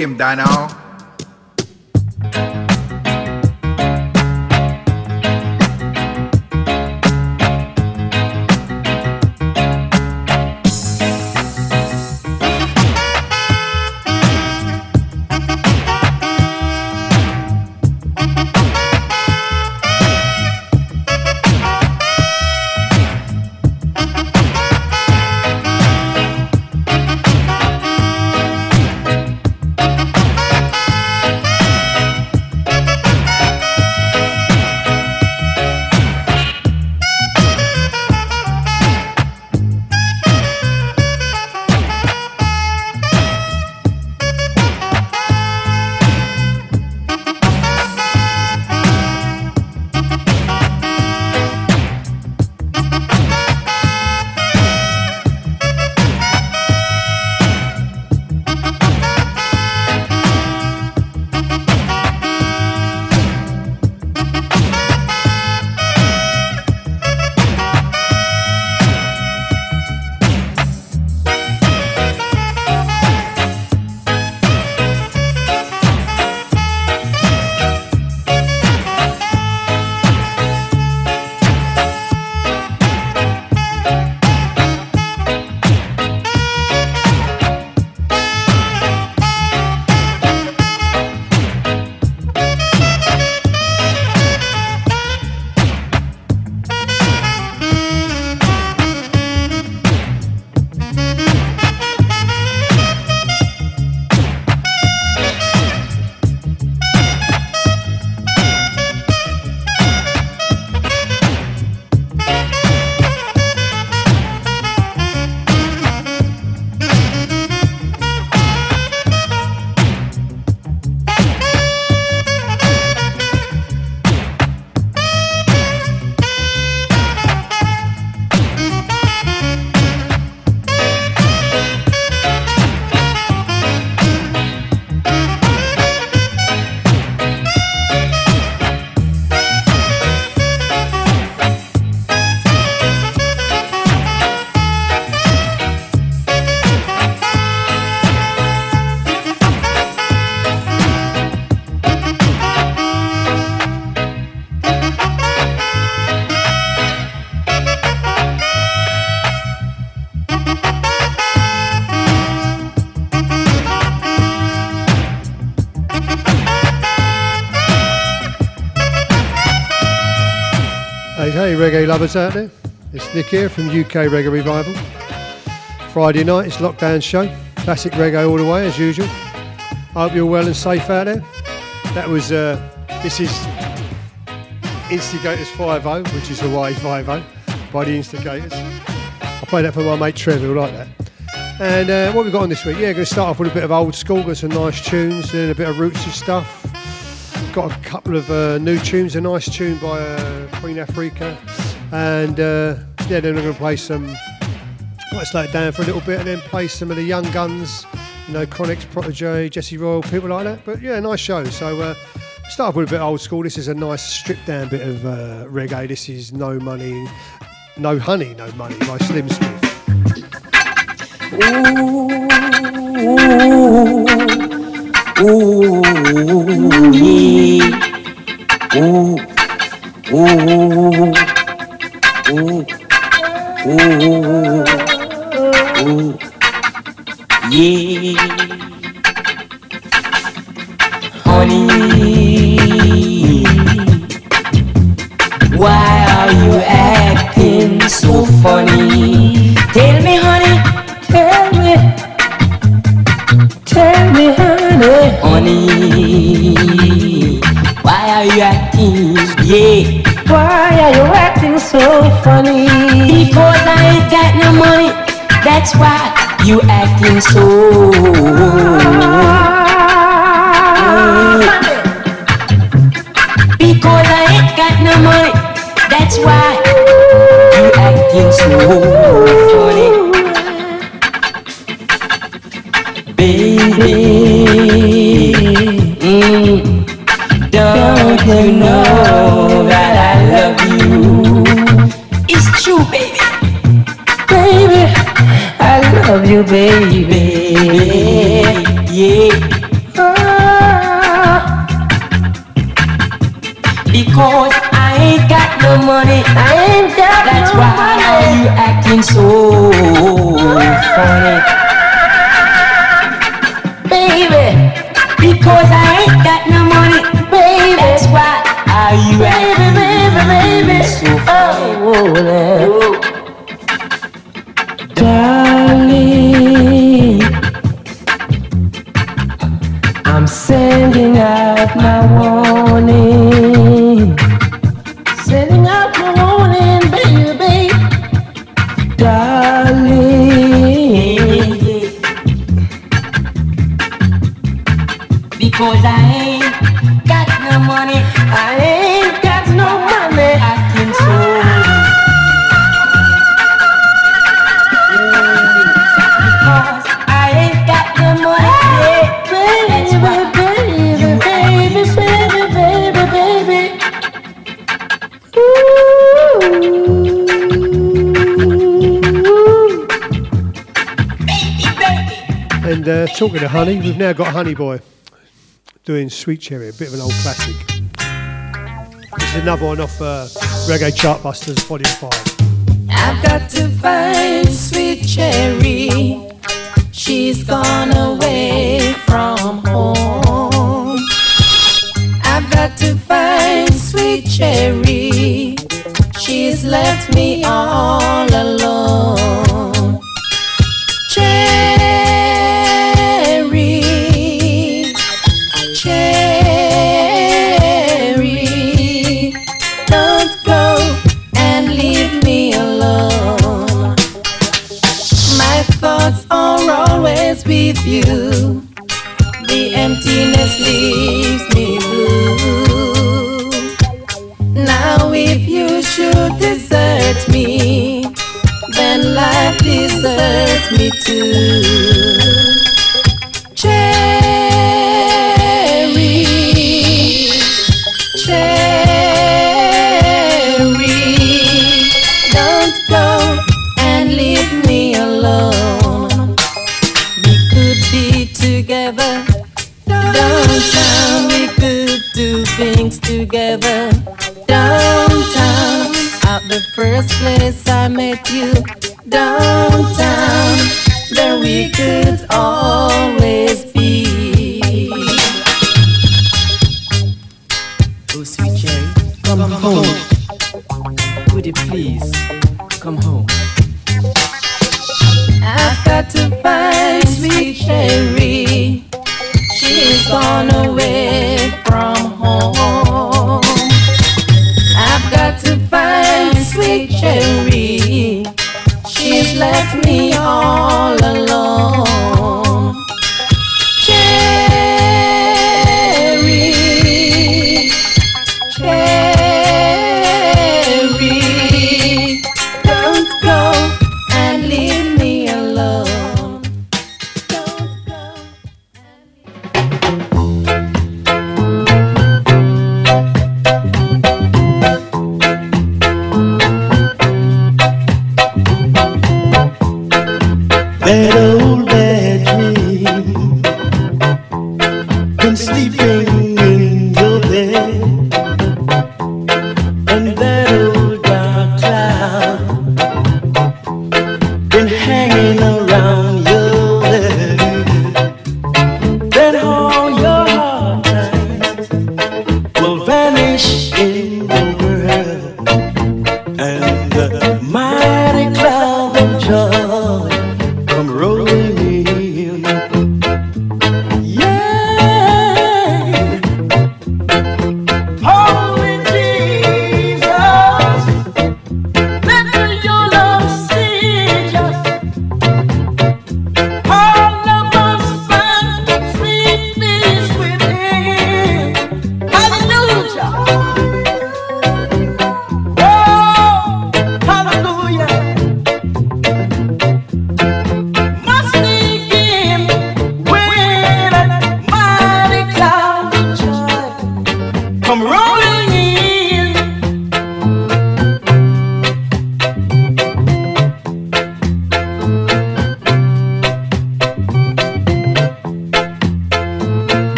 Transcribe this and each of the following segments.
Kim Dano. Reggae lovers out there. It's Nick here from UK Reggae Revival. Friday night, it's lockdown show. Classic reggae all the way as usual. I hope you're well and safe out there. That was, uh, this is Instigators 5 which is Hawaii 5 by the Instigators. I played that for my mate Trevor, like that. And uh, what we've got on this week? Yeah, going to start off with a bit of old school, got some nice tunes, then a bit of rootsy stuff. Got a couple of uh, new tunes, a nice tune by uh, Queen Ifrica, and uh, yeah, then we're going to play some. Might slow it down for a little bit, and then play some of the young guns, you know, Chronixx, Protoje, Jesse Royal, people like that. But yeah, nice show. So uh, start off with a bit old school. This is a nice stripped down bit of uh, reggae. This is No Money, No Honey, No Money by Slim Smith. Ooh. Ooh, yeah. Ooh, ooh, ooh, ooh, ooh, yeah. Honey, why are you acting so funny? Tell me, honey, tell me, tell me, honey honey. Why are you acting, yeah? Why are you acting so funny? Because I ain't got no money. That's why you acting so. Because I ain't got no money. That's why you acting so funny. Baby. Mm, don't you know you, baby. Yeah. Ah. Because I ain't got no money. I ain't got That's no why money. Are you acting so funny. Baby. Because I ain't got no money. Baby. That's why are you baby, acting baby, baby, baby. so funny. Oh, oh, oh. Talking to honey, we've now got Honey Boy doing Sweet Cherry, a bit of an old classic. This is another one off uh, Reggae Chartbusters Volume 5. I've got to find Sweet Cherry. She's gone away from home. you.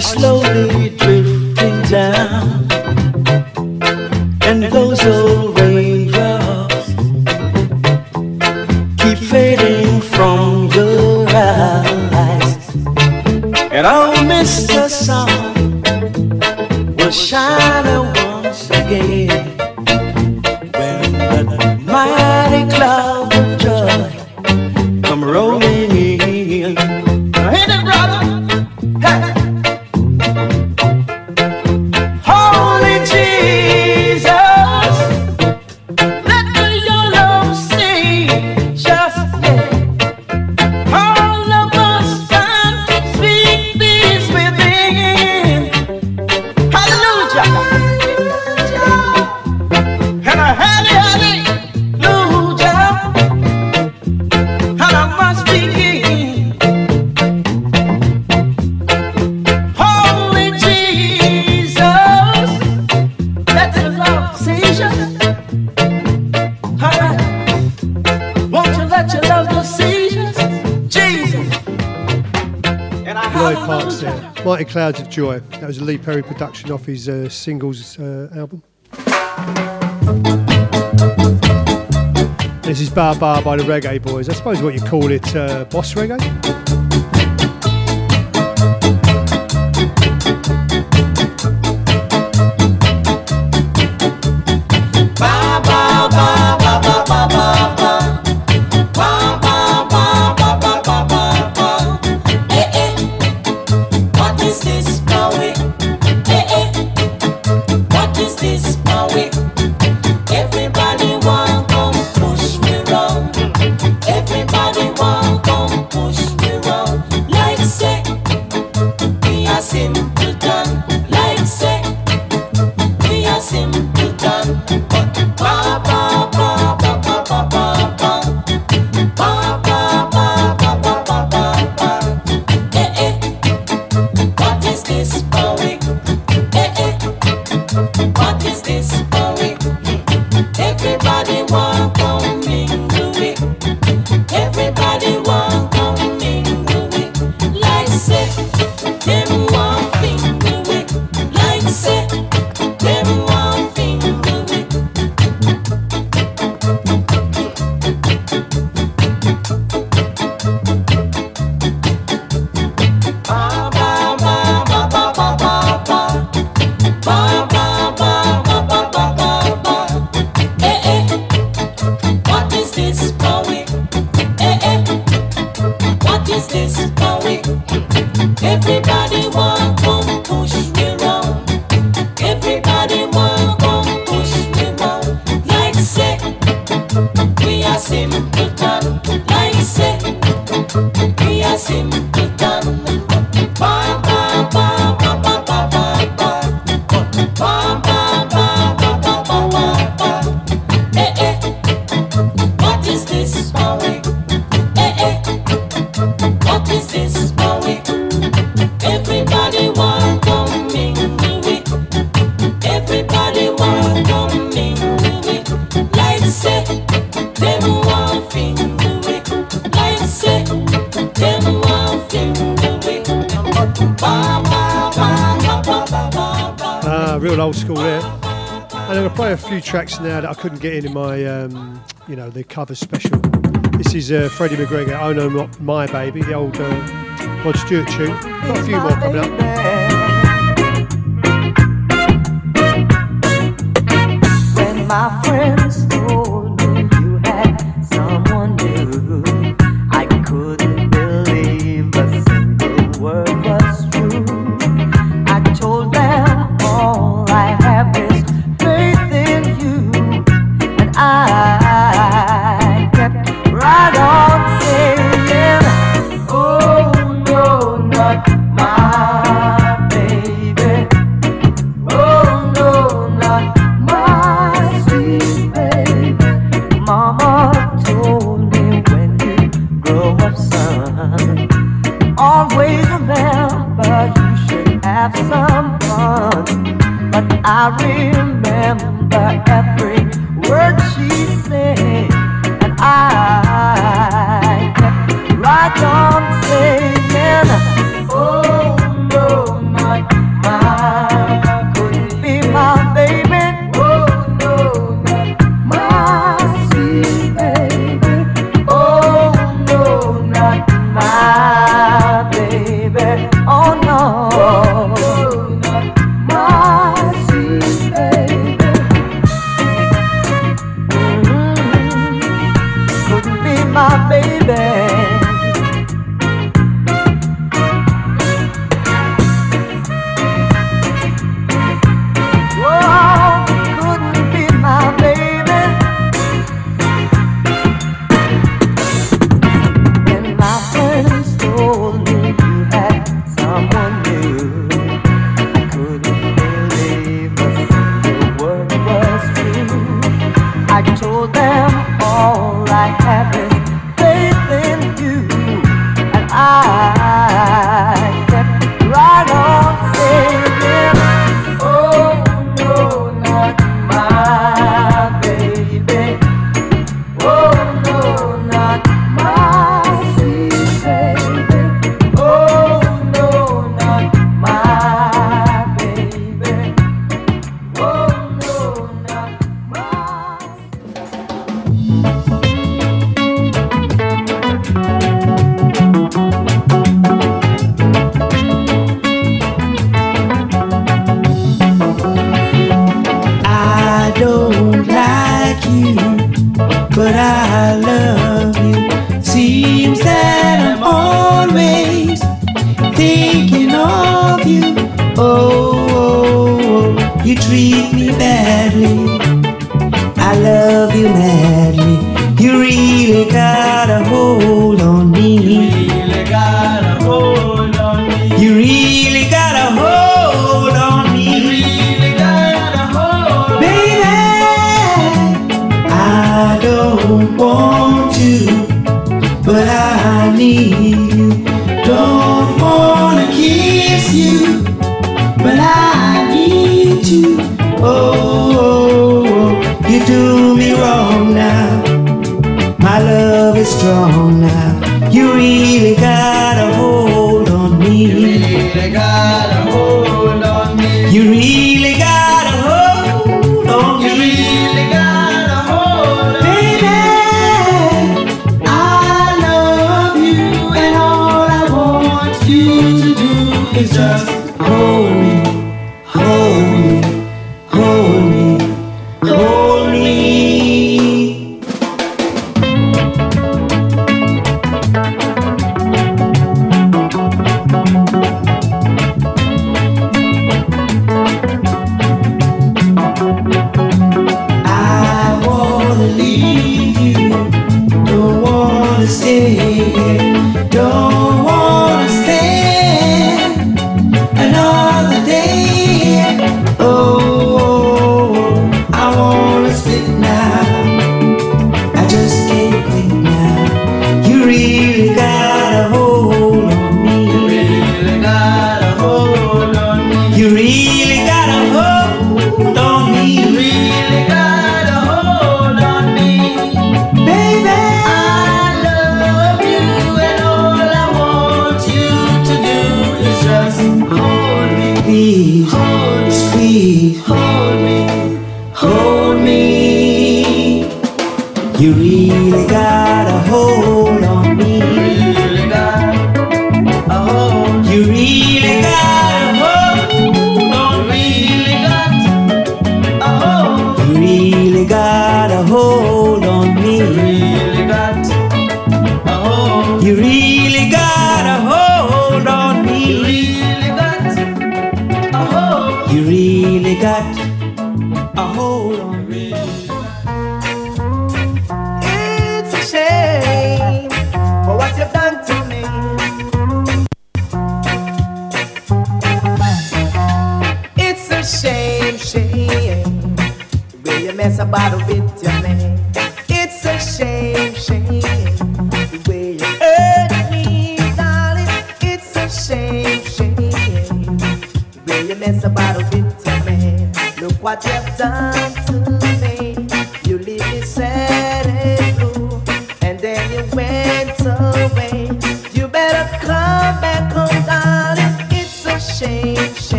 slowly drifting. Clouds of Joy. That was a Lee Perry production off his uh, singles uh, album. This is Bar Bar by the Reggae Boys. I suppose what you call it, uh, boss reggae? old school there. And I'm going to play a few tracks now that I couldn't get in in my, um, you know, the cover special. This is uh, Freddie McGregor, Oh No, Not My Baby, the old uh, Rod Stewart tune. Got a few more coming up. my friends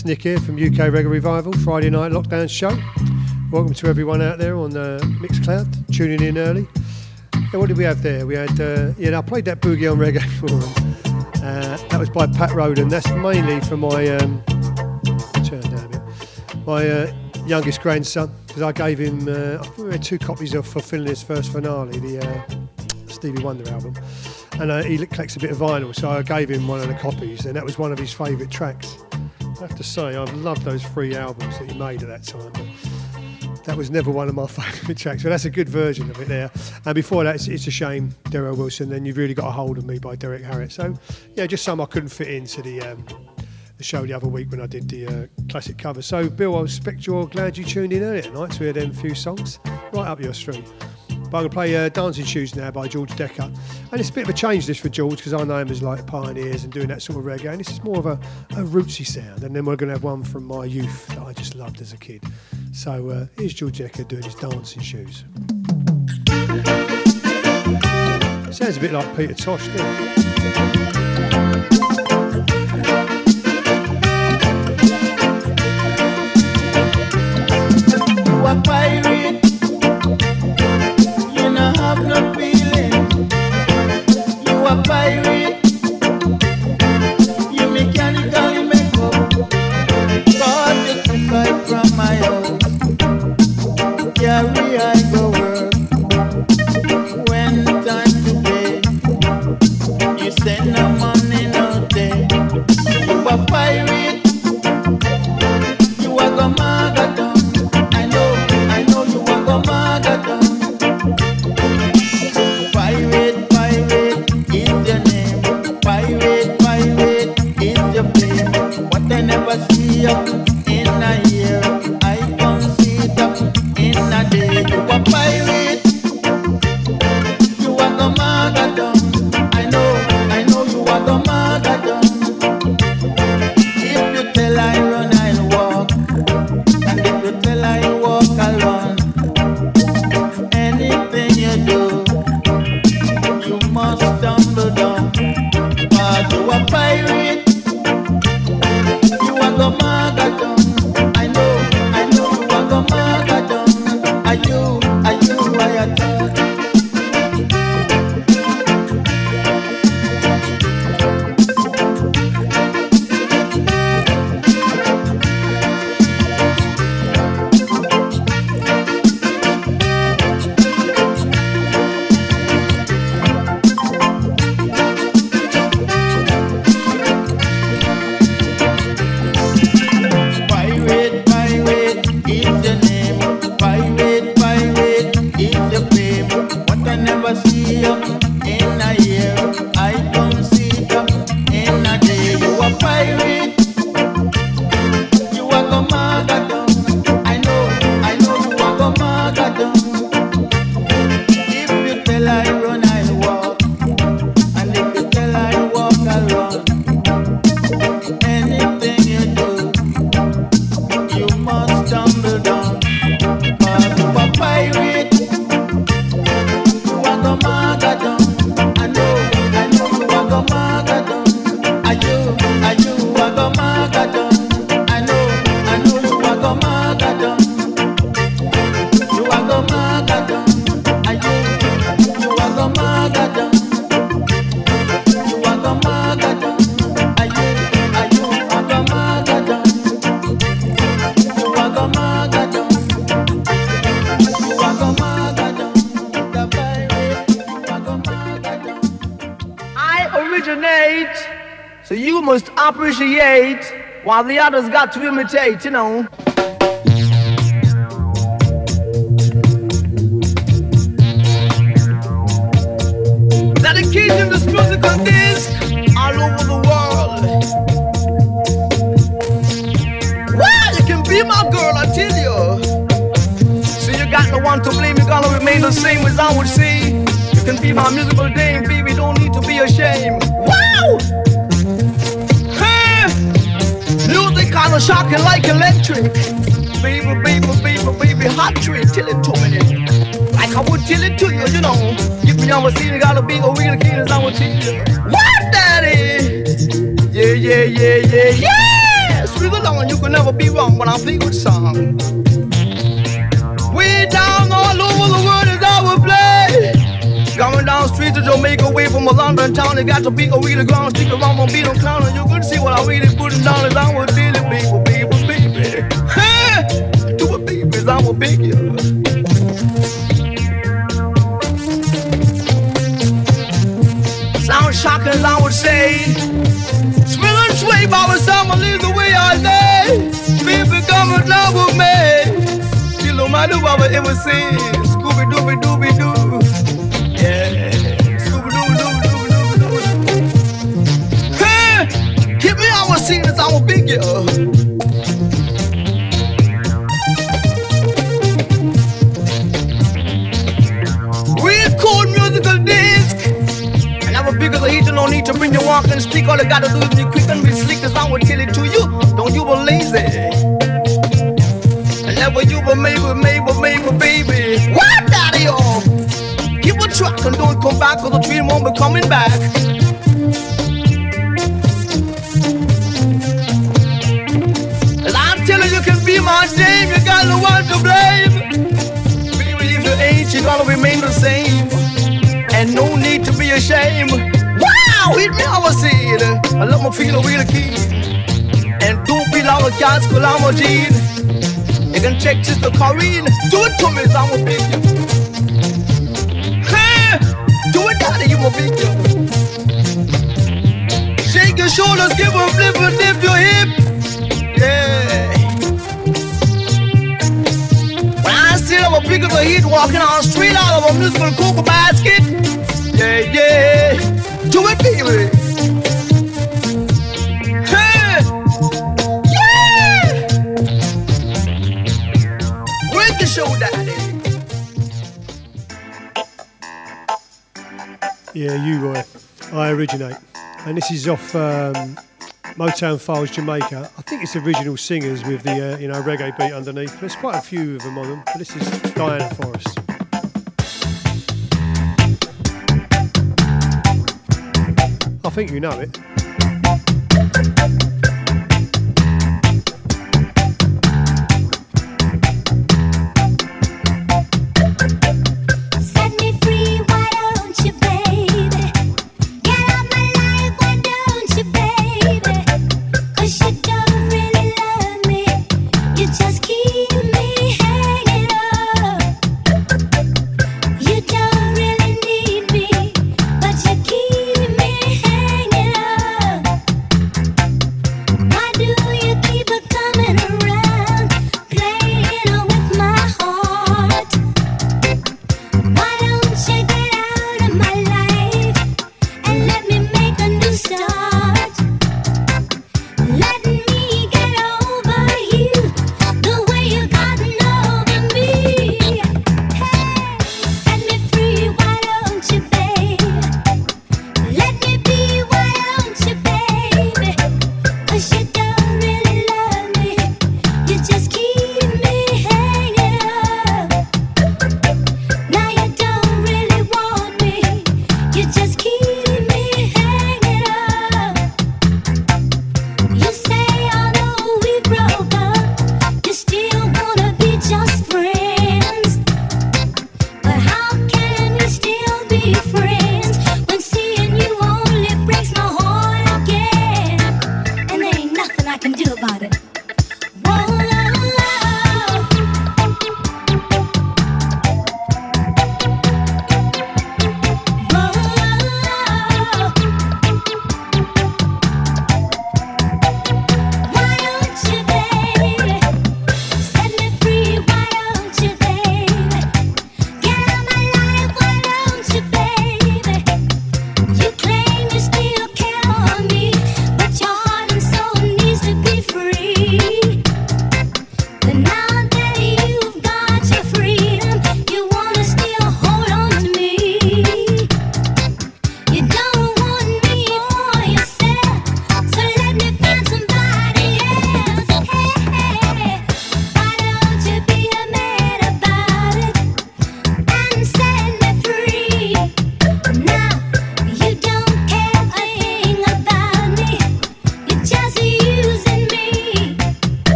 It's Nick here from UK Reggae Revival Friday night lockdown show. Welcome to everyone out there on uh, Mixcloud, tuning in early. What did we have there? We had uh, yeah, I played that boogie on reggae forum. Uh, that was by Pat Rhoden. That's mainly for my um, turn down a bit. My uh, youngest grandson because I gave him uh, I think we had two copies of Fulfillingness' First Finale, the uh, Stevie Wonder album, and uh, he collects a bit of vinyl, so I gave him one of the copies, and that was one of his favourite tracks. I have to say, I've loved those three albums that he made at that time. But that was never one of my favourite tracks, so that's a good version of it there. And before that, it's, it's a shame, Delroy Wilson. Then you've really got a hold of me by Derrick Harriott. So yeah, just some I couldn't fit into the. Um, the show the other week when I did the uh, classic cover. So, Bill, I expect you're glad you tuned in earlier tonight to hear them few songs right up your street. But I'm going to play uh, Dancing Shoes now by George Dekker. And it's a bit of a change this for George because I know him as like pioneers and doing that sort of reggae. And this is more of a, a rootsy sound. And then we're going to have one from my youth that I just loved as a kid. So uh, here's George Dekker doing his Dancing Shoes. Sounds a bit like Peter Tosh, doesn't it? You while the others got to imitate, you know. Dedicating this musical disc all over the world. Well, you can be my girl, I tell you. So you got no one to blame, you gotta remain the same as I would say. You can be my musical dame, baby, don't need to be ashamed. Wow! Shocking like electric. Baby, baby, baby, baby, hot trick, tell it to me. Like I would tell it to you, you know. If you ever see you gotta be a real kid I would tell you. What, daddy? Yeah, yeah, yeah, yeah, yeah! Sweet along, you can never be wrong when I play good song. Way down all over the world is our play. Going down street to Jamaica, away from a London town, they got to be a really ground, stick around my beat on clown, and you can see what I really putting down is our daily baby, baby, baby. Hey, do it, baby, is our baby. Sound shocking, I would say. Smell and sway by the I leave the way I lay. Baby, come in love with me. No matter what I ever say. And stick. All you gotta do is be quick and be slick, as I will tell it to you. Don't you be lazy. And never you be maybe, maybe, maybe, baby. What daddy yo? Keep a track and don't come back, cause the dream won't be coming back. And I'm telling you, you can be my name, you got no one to blame. Baby, if you ain't, you gotta remain the same. And no need to be ashamed. Wow, hit me over seed. I love my feel really keen. And don't be like a cat, school, I'm a gene. You can check Sister Corrine. Do it to me, I'm a big you. Hey, do it, daddy, you a big you. Shake your shoulders, give a flip and dip your hip. Yeah. When I see I'm a big as a heat walking on the street out of a musical cocoa basket. Yeah, yeah. Do it, baby. Hey. Yeah. Break the show, daddy. Yeah, you, Roy. I originate. And this is off um, Motown Files Jamaica. I think it's original singers with the uh, you know reggae beat underneath. There's quite a few of them on them, but this is Diana Forrest. I think you know it.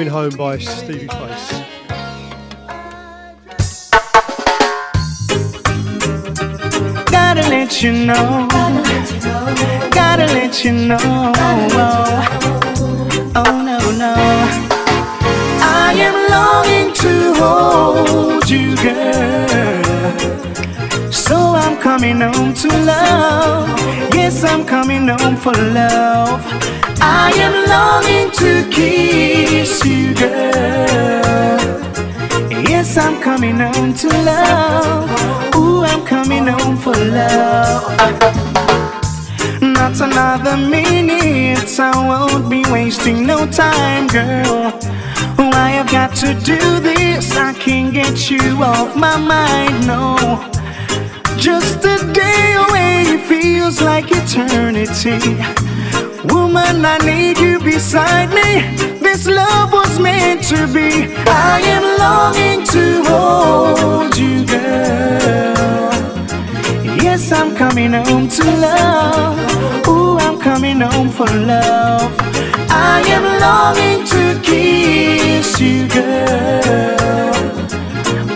Coming Home by Stevie Face. Gotta let you know. Gotta let you know. Oh no, no. I am longing to hold you, girl. So I'm coming home to love. Yes, I'm coming home for love. I am longing to kiss you, girl. Yes, I'm coming home to love. Ooh, I'm coming home for love. Not another minute, I won't be wasting no time, girl. Why I've got to do this, I can't get you off my mind, no. Just a day away feels like eternity. Woman, I need you beside me. This love was meant to be. I am longing to hold you, girl. Yes, I'm coming home to love. Ooh, I'm coming home for love. I am longing to kiss you, girl.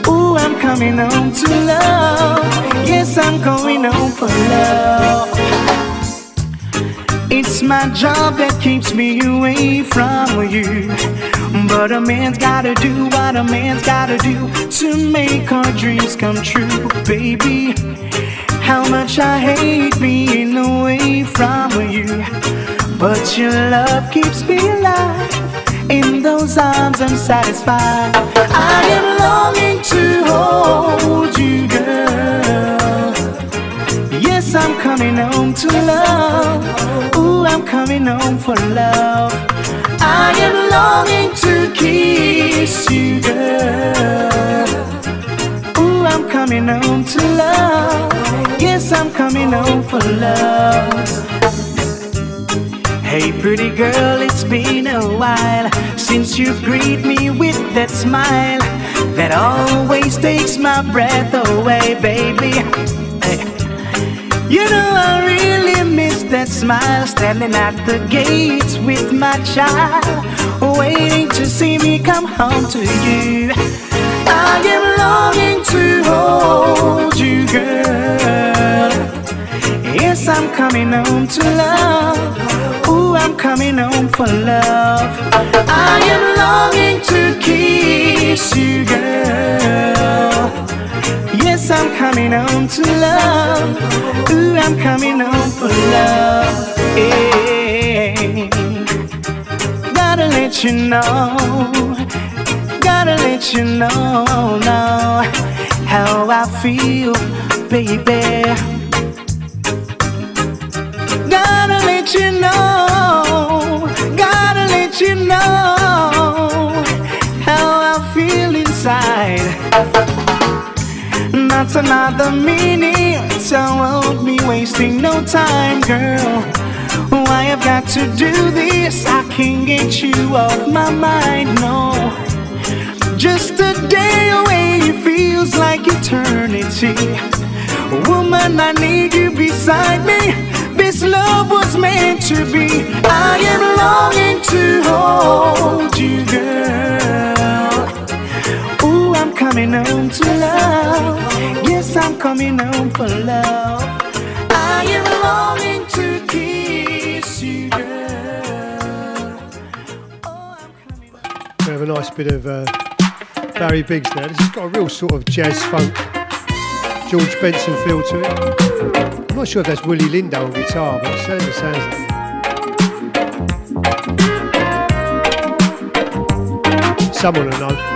Ooh, I'm coming home to love. Yes, I'm going home for love. It's my job that keeps me away from you. But a man's gotta do what a man's gotta do to make our dreams come true, baby. How much I hate being away from you. But your love keeps me alive. In those arms, I'm satisfied. I am longing to hold you, girl. I'm coming home to love. Ooh, I'm coming home for love. I am longing to kiss you, girl. Ooh, I'm coming home to love. Yes, I'm coming home for love. Hey, pretty girl, it's been a while since you've greeted me with that smile that always takes my breath away, baby. You know, I really miss that smile standing at the gates with my child, waiting to see me come home to you. I am longing to hold you, girl. Yes, I'm coming home to love. Ooh, I'm coming home for love. I am longing to kiss you, girl. Yes, I'm coming home to love. Ooh, I'm coming home for love. Hey. Gotta let you know. Gotta let you know now how I feel, baby. Gotta let you know, Not another minute, I won't be wasting no time, girl. Why I've got to do this, I can't get you off my mind, no. Just a day away feels like eternity. Woman, I need you beside me. This love was meant to be. I am longing to hold you, girl. I'm coming home to love. Yes, I'm coming home for love. I am longing to kiss you, girl. Oh, We have a nice bit of uh, Barry Biggs now. This has got a real sort of jazz funk, George Benson feel to it. I'm not sure if that's Willie Lindo on guitar, but it certainly sounds like. Someone will know.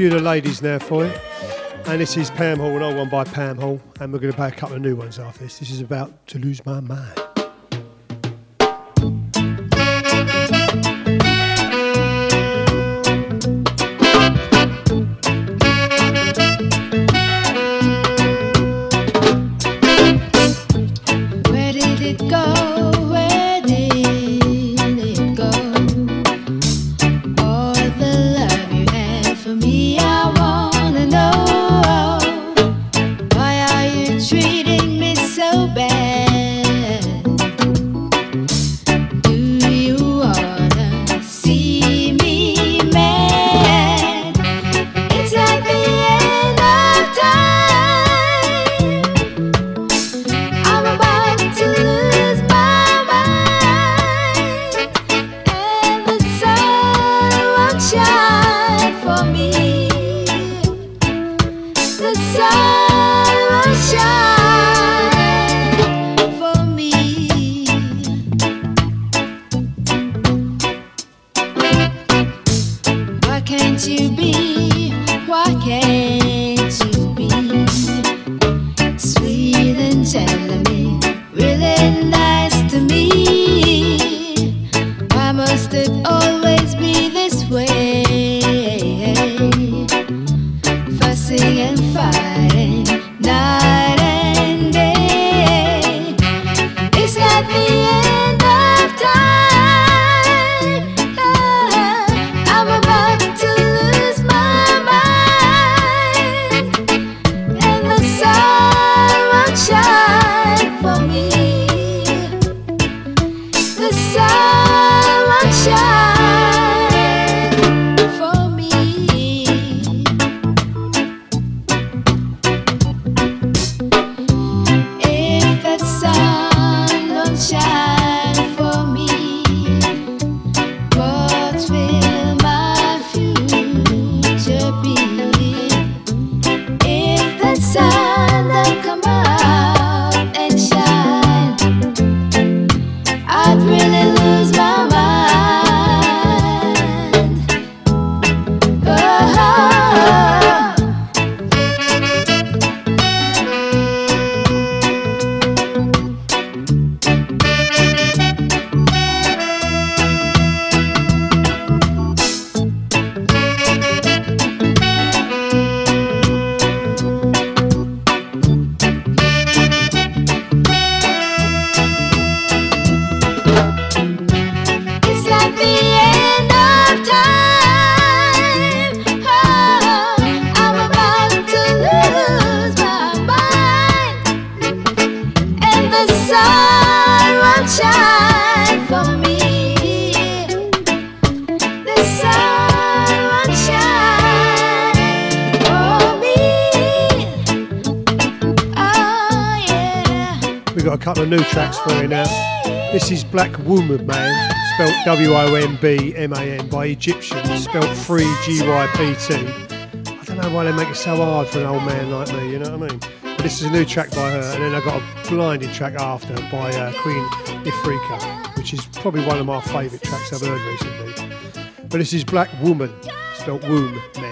few of the ladies now for you. And this is Pam Hall, an old one by Pam Hall. And we're going to play a couple of new ones after this. This is about to lose my mind. Black Woman Man, spelt W O M B M A N by Egyptians, spelt Free G Y P T. I don't know why they make it so hard for an old man like me, you know what I mean? But this is a new track by her, and then I got a blinding track after by uh, Queen Ifrica, which is probably one of my favourite tracks I've heard recently. But this is Black Woman, spelt Womb Man.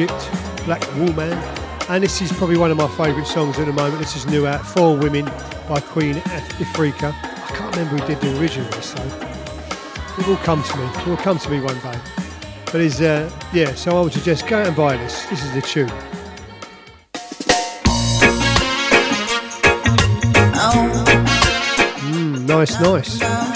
Egypt, Black Woman. And this is probably one of my favourite songs at the moment. This is new out, Four Women by Queen Ifrica. I can't remember who did the original, so it will come to me. It will come to me one day. But is uh, yeah, so I would suggest go out and buy this. This is the tune. Oh. Mm, nice, nice.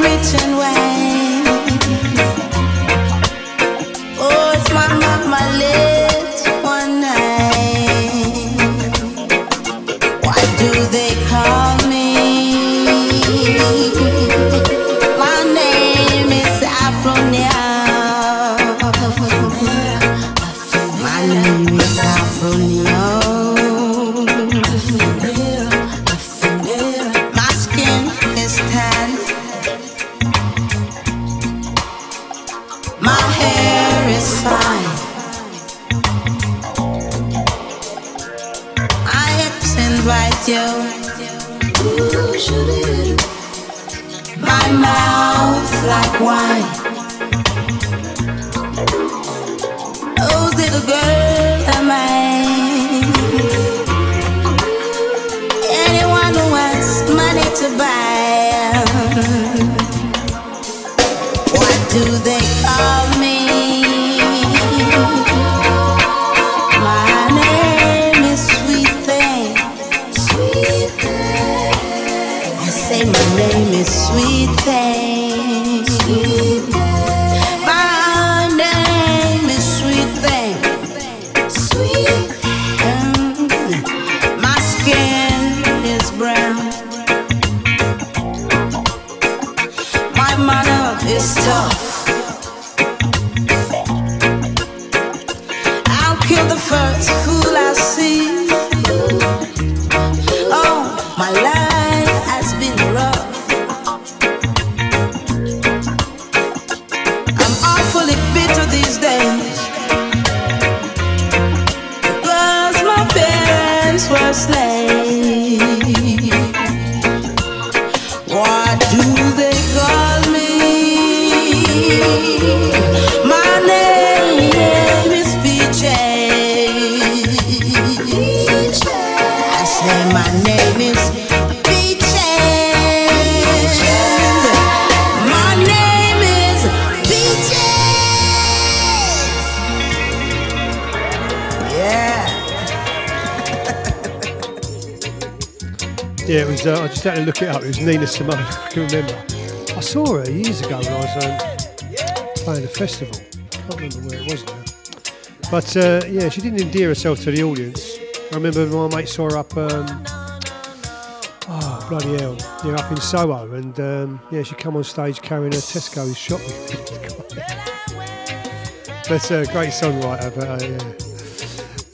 reaching where I can remember. I saw her years ago when I was um, playing a festival. I Can't remember where it was now. But uh, yeah, she didn't endear herself to the audience. I remember my mate saw her up. Um, oh bloody hell! Yeah, up in Soho, and um, yeah, she come on stage carrying her Tesco's shopping. That's a great songwriter, but uh, yeah.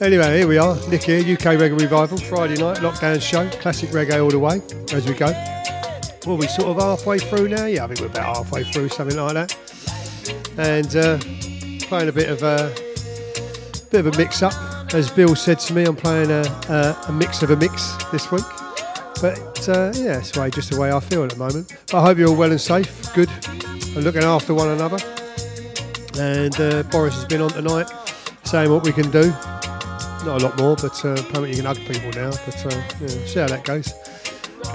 Anyway, here we are, Nick here, UK Reggae Revival, Friday night, lockdown show, classic reggae all the way, as we go. Well, we sort of halfway through now, yeah, I think we're about halfway through, something like that. And uh, playing a bit of a bit of a mix up, as Bill said to me, I'm playing a, a, a mix of a mix this week. But uh, yeah, it's way, just the way I feel at the moment. But I hope you're all well and safe, good, and looking after one another. And uh, Boris has been on tonight, saying what we can do. Not a lot more, but uh, apparently you can hug people now. But uh, yeah, see how that goes.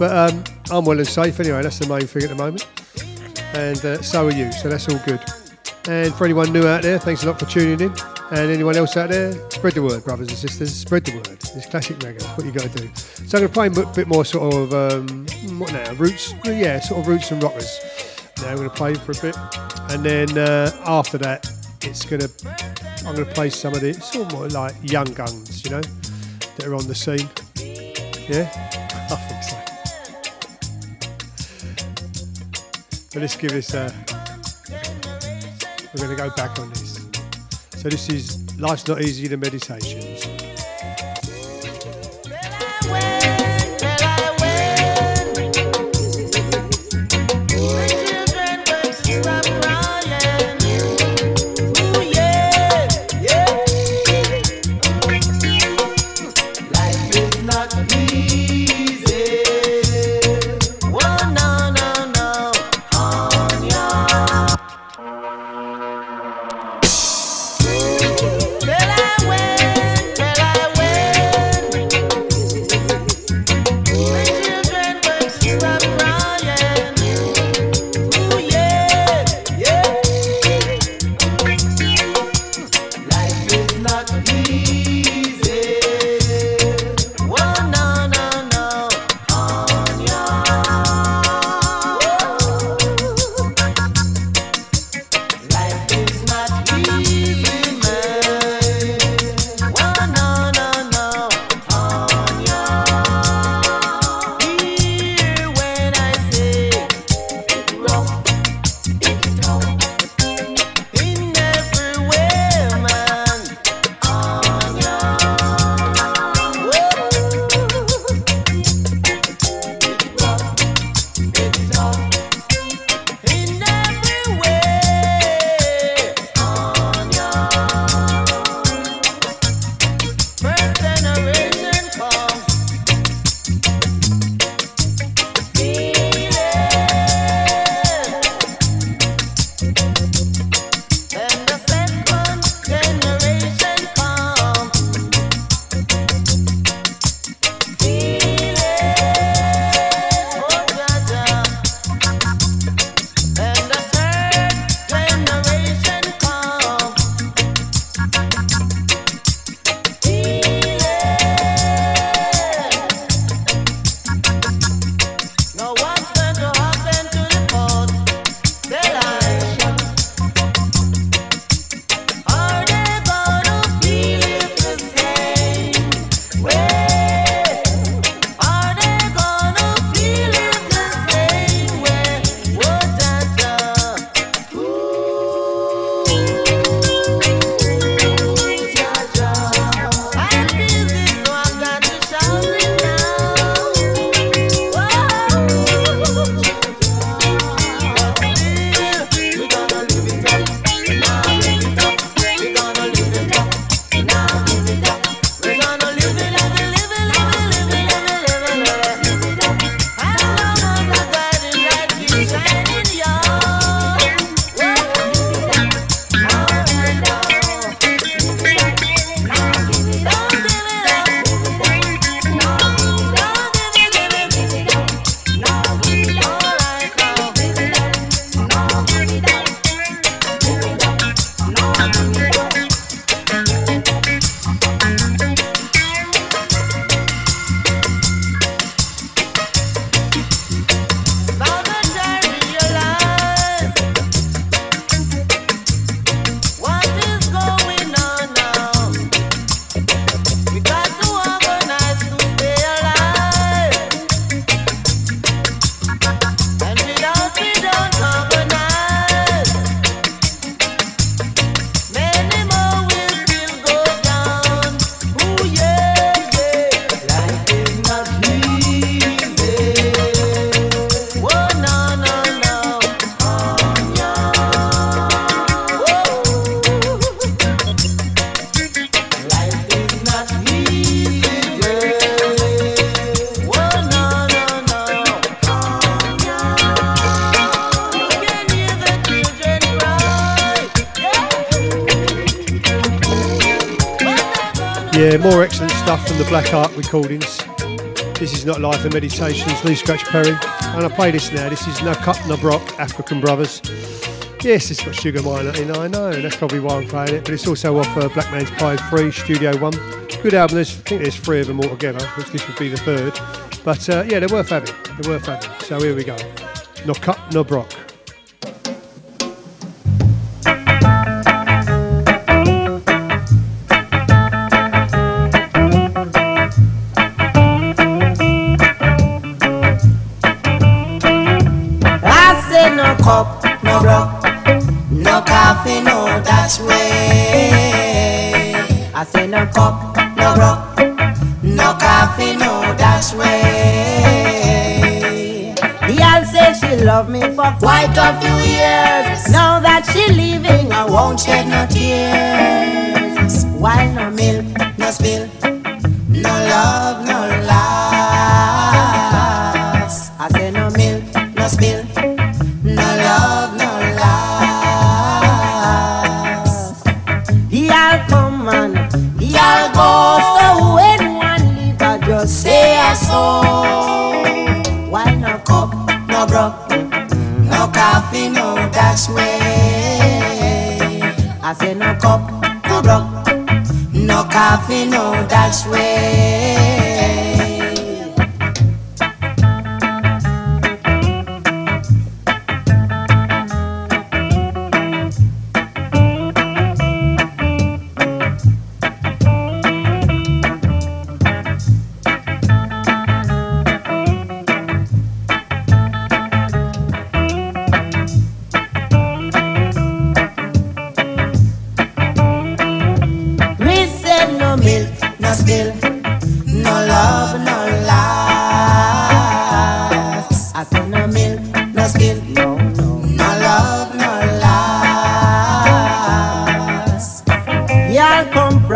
But um, I'm well and safe anyway. That's the main thing at the moment, and uh, so are you. So that's all good. And for anyone new out there, thanks a lot for tuning in. And anyone else out there, spread the word, brothers and sisters. Spread the word. It's classic reggae. What you got to do. So I'm going to play a bit- more sort of um, what now? Roots. Yeah, sort of roots and rockers. Now I'm going to play for a bit, and then uh, after that, it's going to. I'm going to play some of the sort of more like young guns, you know, that are on the scene. Yeah, But let's give this a. We're going to go back on this. So this is Life's Not Easy, the Meditations. Black Art Recordings. This is Not Life and Meditations, Lee Scratch Perry. And I play this now. This is No Cup No Broke, African Brothers. Yes, it's got Sugar Minott in, I know, and that's probably why I'm playing it. But it's also off uh, Black Man's Pride 3, Studio 1. Good album, there's, I think there's three of them altogether, which this would be the third. But uh, yeah, they're worth having. They're worth having. So here we go. No Cup No Broke. check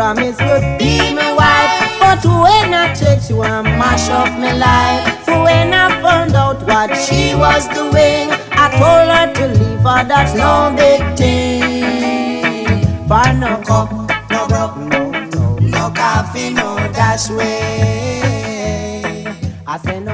promise you'd be my wife. But when I checked, you and mash up my life. For when I found out what she was doing, I told her to leave her, that's no big thing. For no cup, no broke, no, no, no coffee, no dash way. I said,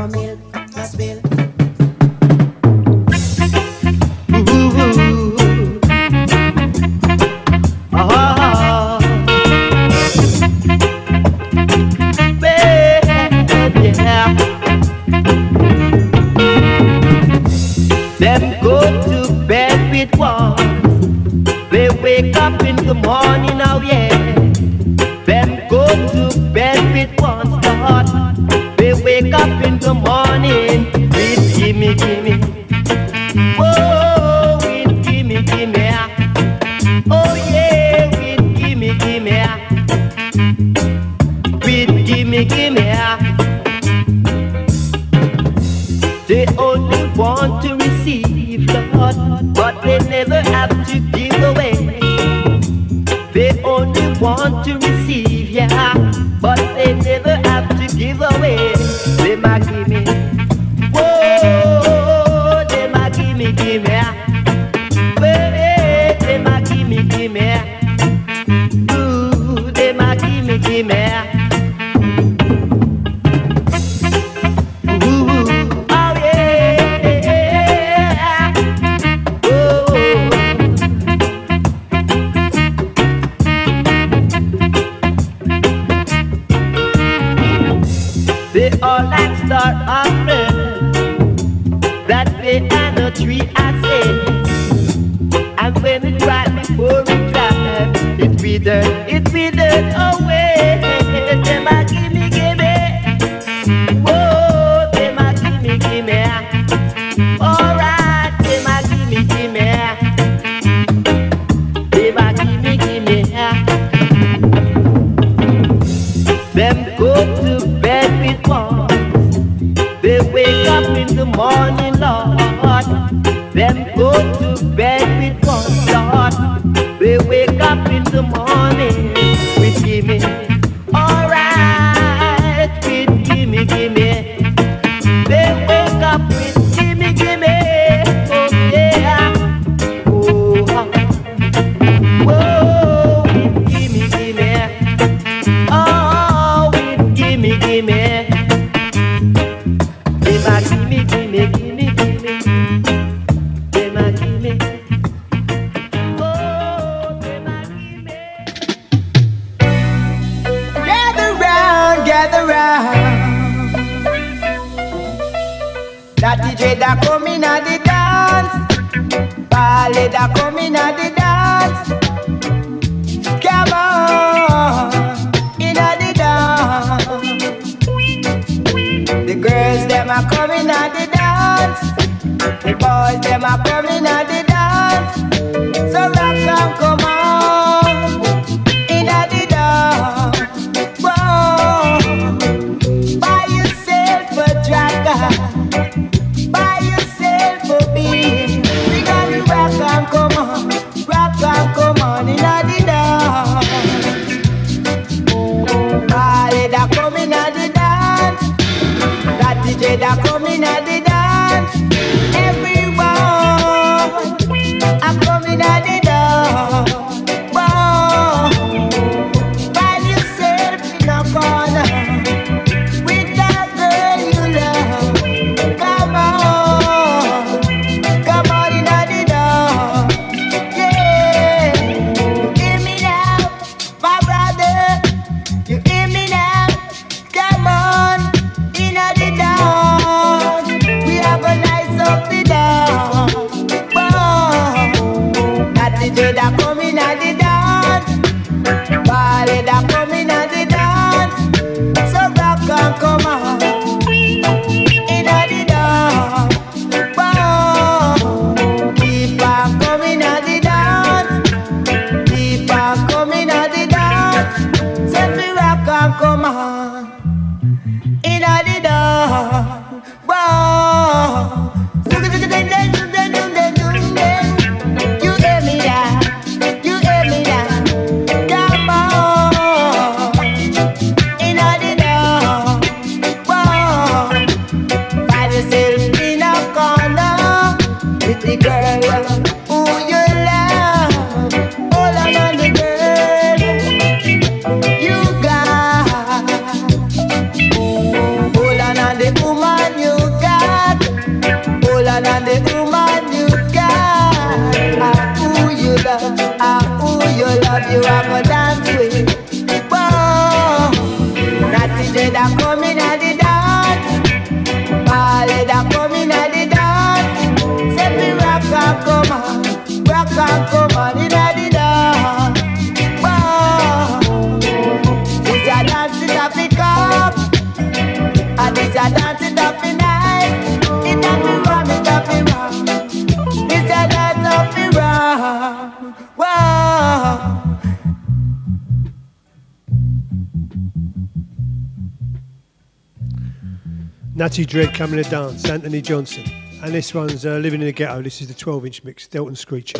Juicy Dread coming to dance, Anthony Johnson. And this one's uh, Living in the Ghetto. This is the 12 inch mix, Delton Screechie.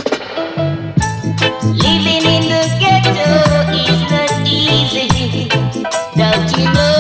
Living in the ghetto is not easy, don't you know?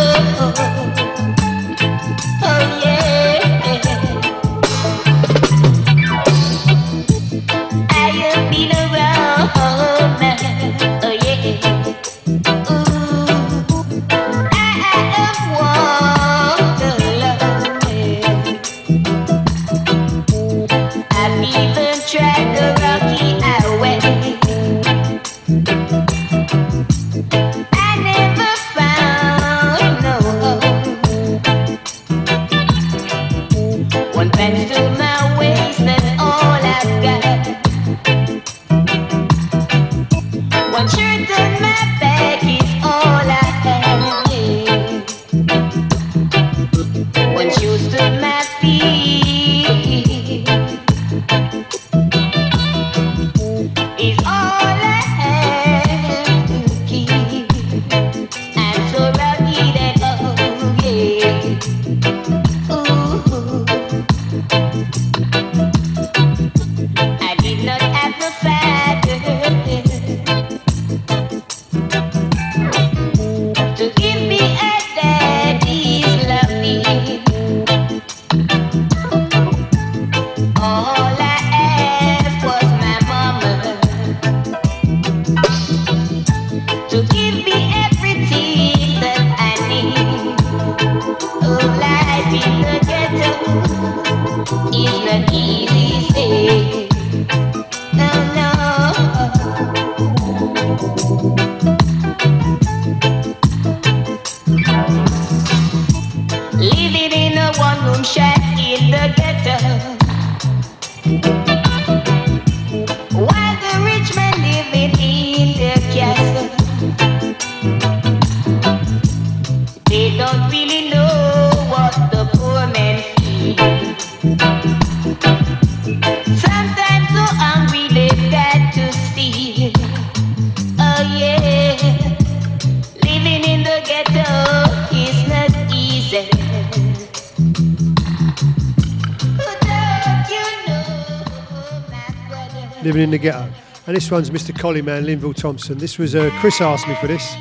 In the ghetto. And this one's Mr. Collyman, Linval Thompson. This was uh, Chris asked me for this.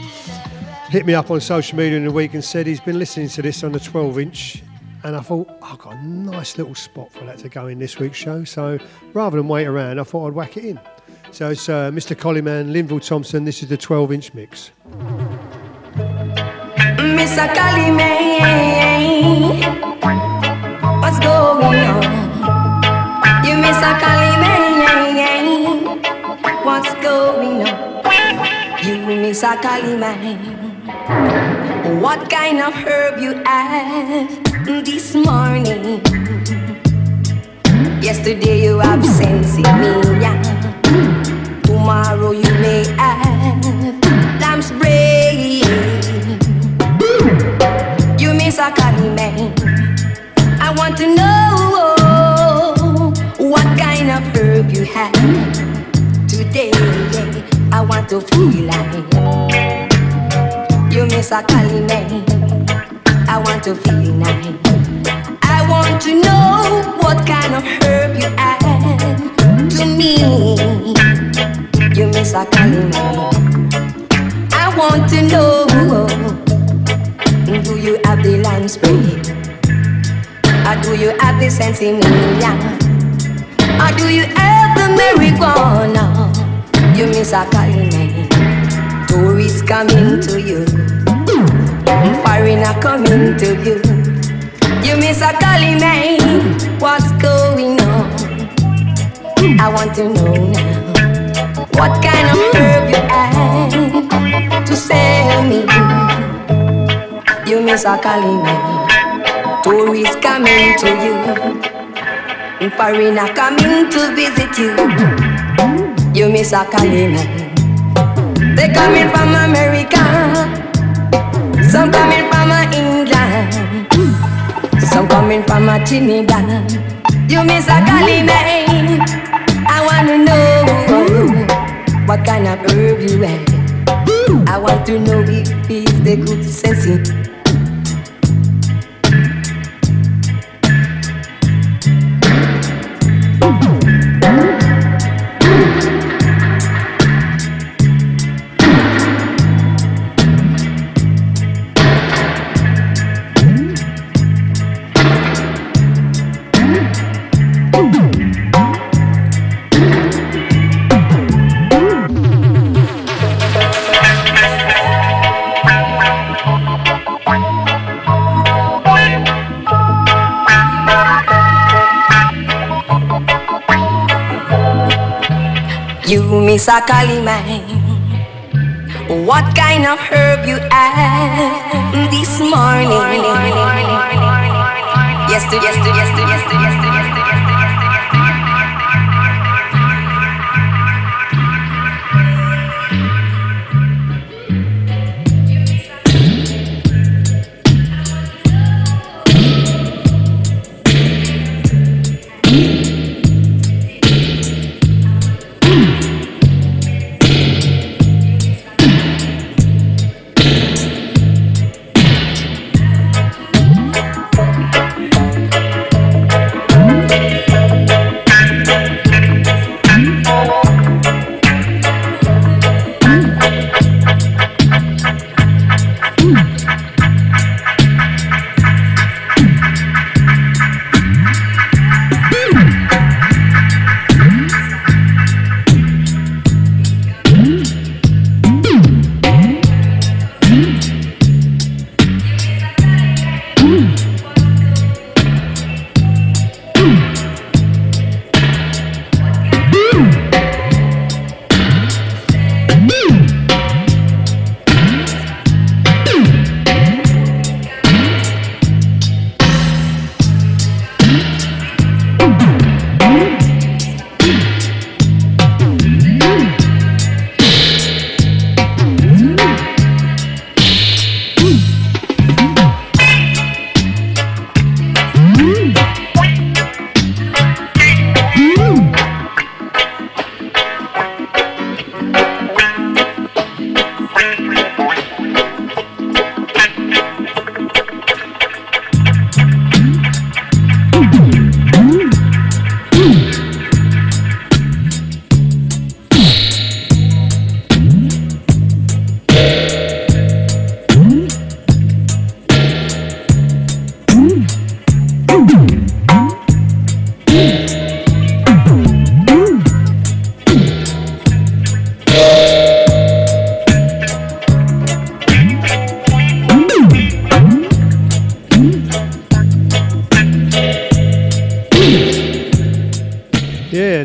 Hit me up on social media in the week and said he's been listening to this on the 12 inch. And I thought, I've got a nice little spot for that to go in this week's show. So rather than wait around, I thought I'd whack it in. So it's uh, Mr. Collyman, Linval Thompson. This is the 12 inch mix. Miss Akali May, what's going on? You Miss Akali May, what's going on? You Miss Akali May, what kind of herb you have this morning? Yesterday you in me, yeah. Tomorrow you may have lamb's brain. You miss a man. I want to know what kind of herb you have today. I want to feel like you miss a man. I want to feel nice. I want to know what kind of herb you add to me. You miss a man. I want to know. Do you have the lime spray? Or do you have the sensimilla? Or do you have the marijuana? You miss a Caline. Tourists coming to you. Foreigner coming to you. You miss a Caline. What's going on? I want to know now. What kind of herb you have to sell me? You miss a Kalina. Tourists coming to you. Foreigner coming to visit you. You miss a Kalina. They coming from America. Some coming from England. Some coming from Trinidad. You miss a Kalina. I wanna know what kind of herb you have. I want to know if it's the good sense. What kind of herb you have this morning? Yesterday, yesterday, yesterday, yesterday.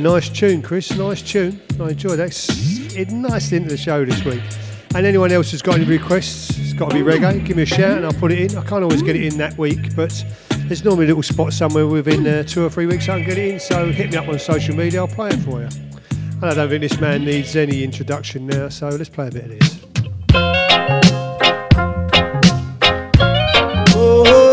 nice tune, Chris. Nice tune. I enjoyed that. It nicely into the show this week. And anyone else who's got any requests, it's got to be reggae, give me a shout and I'll put it in. I can't always get it in that week, but there's normally a little spot somewhere within uh, two or three weeks I can get it in. So hit me up on social media, I'll play it for you. And I don't think this man needs any introduction now, so let's play a bit of this. Oh. oh.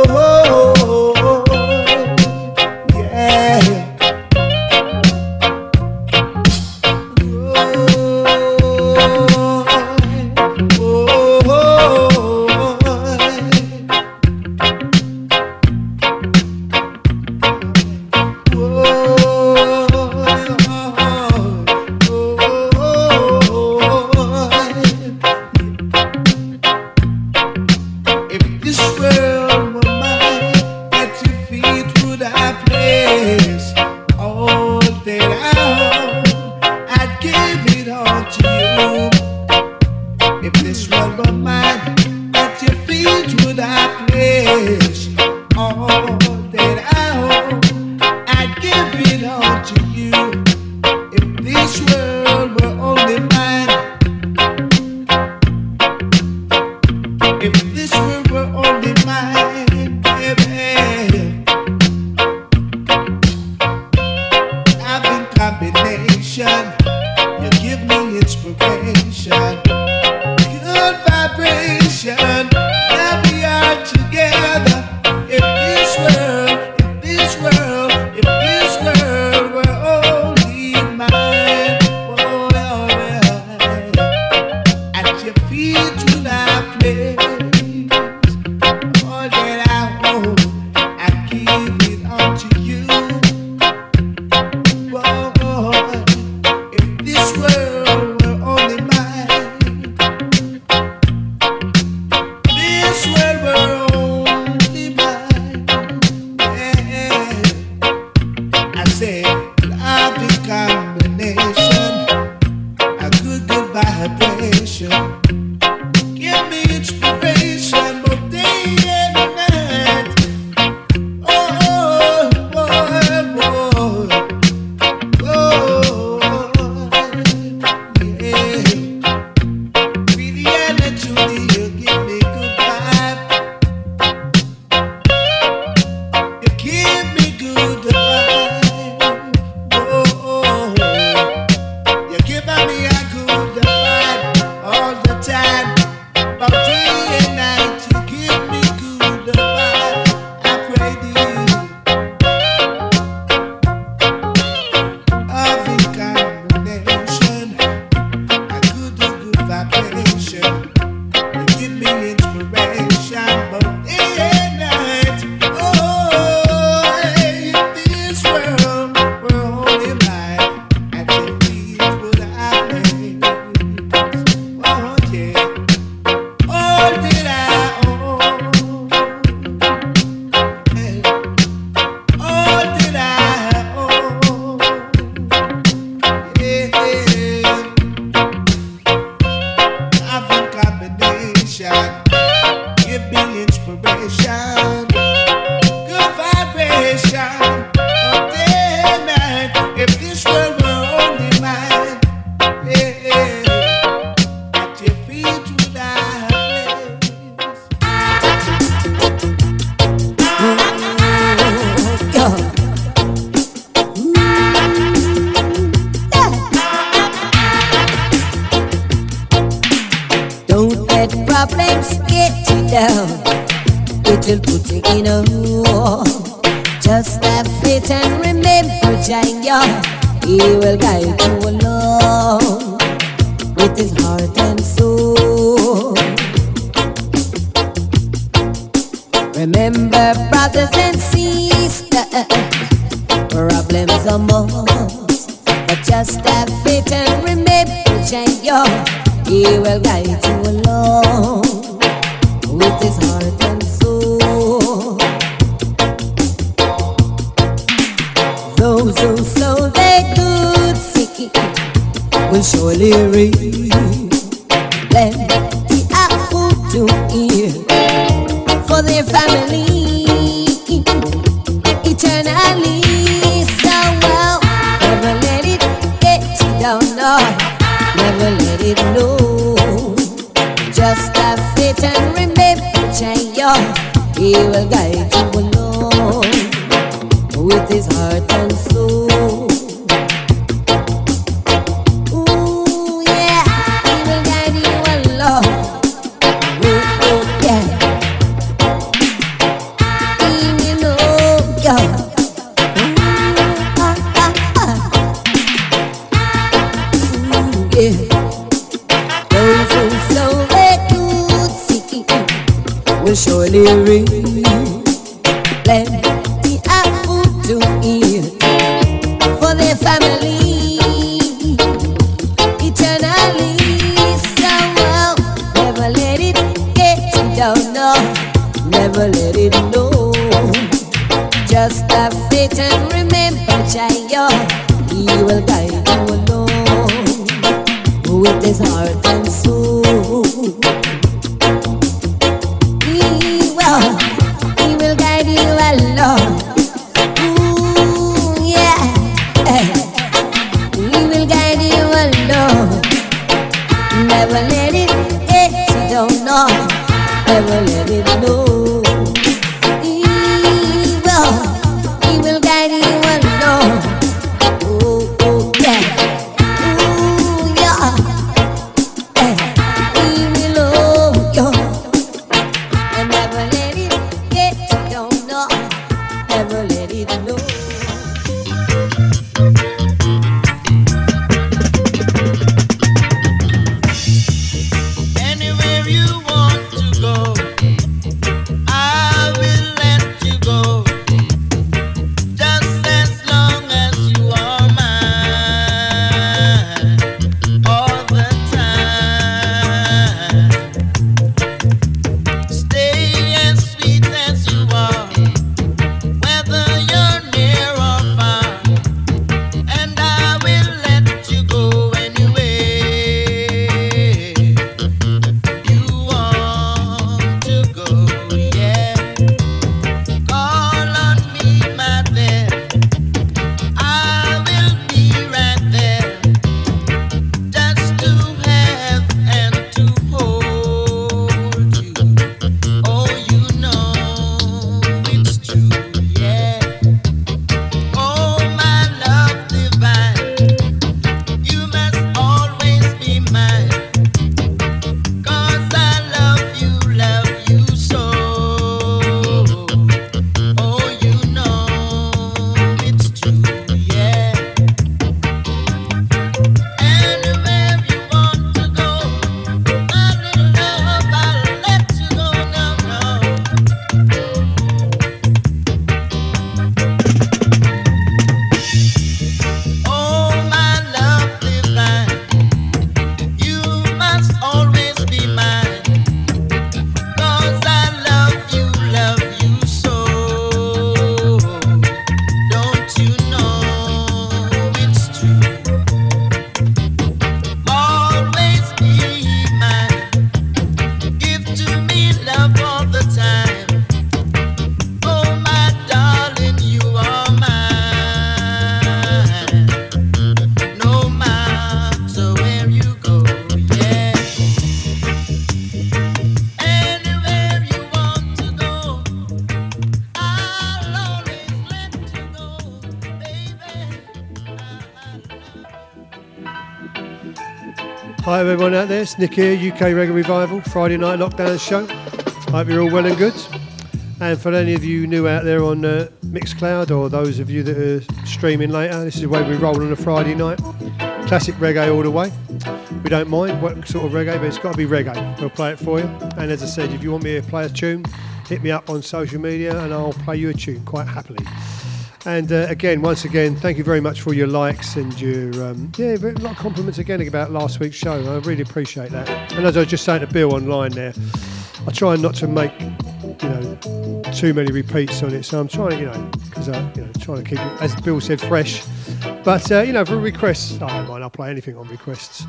Everyone out there, it's Nick here, UK Reggae Revival, Friday night lockdown show. Hope you're all well and good. And for any of you new out there on uh, Mixcloud or those of you that are streaming later, this is the way we roll on a Friday night. Classic reggae all the way. We don't mind what sort of reggae, but it's got to be reggae. We'll play it for you. And as I said, if you want me to play a tune, hit me up on social media and I'll play you a tune quite happily. And uh, again, once again, thank you very much for your likes and your um, yeah, a lot of compliments again about last week's show. I really appreciate that. And as I was just saying to Bill online there, I try not to make you know too many repeats on it. So I'm trying to you know because I you know trying to keep it as Bill said fresh. But uh, you know for requests, I don't mind. I'll play anything on requests.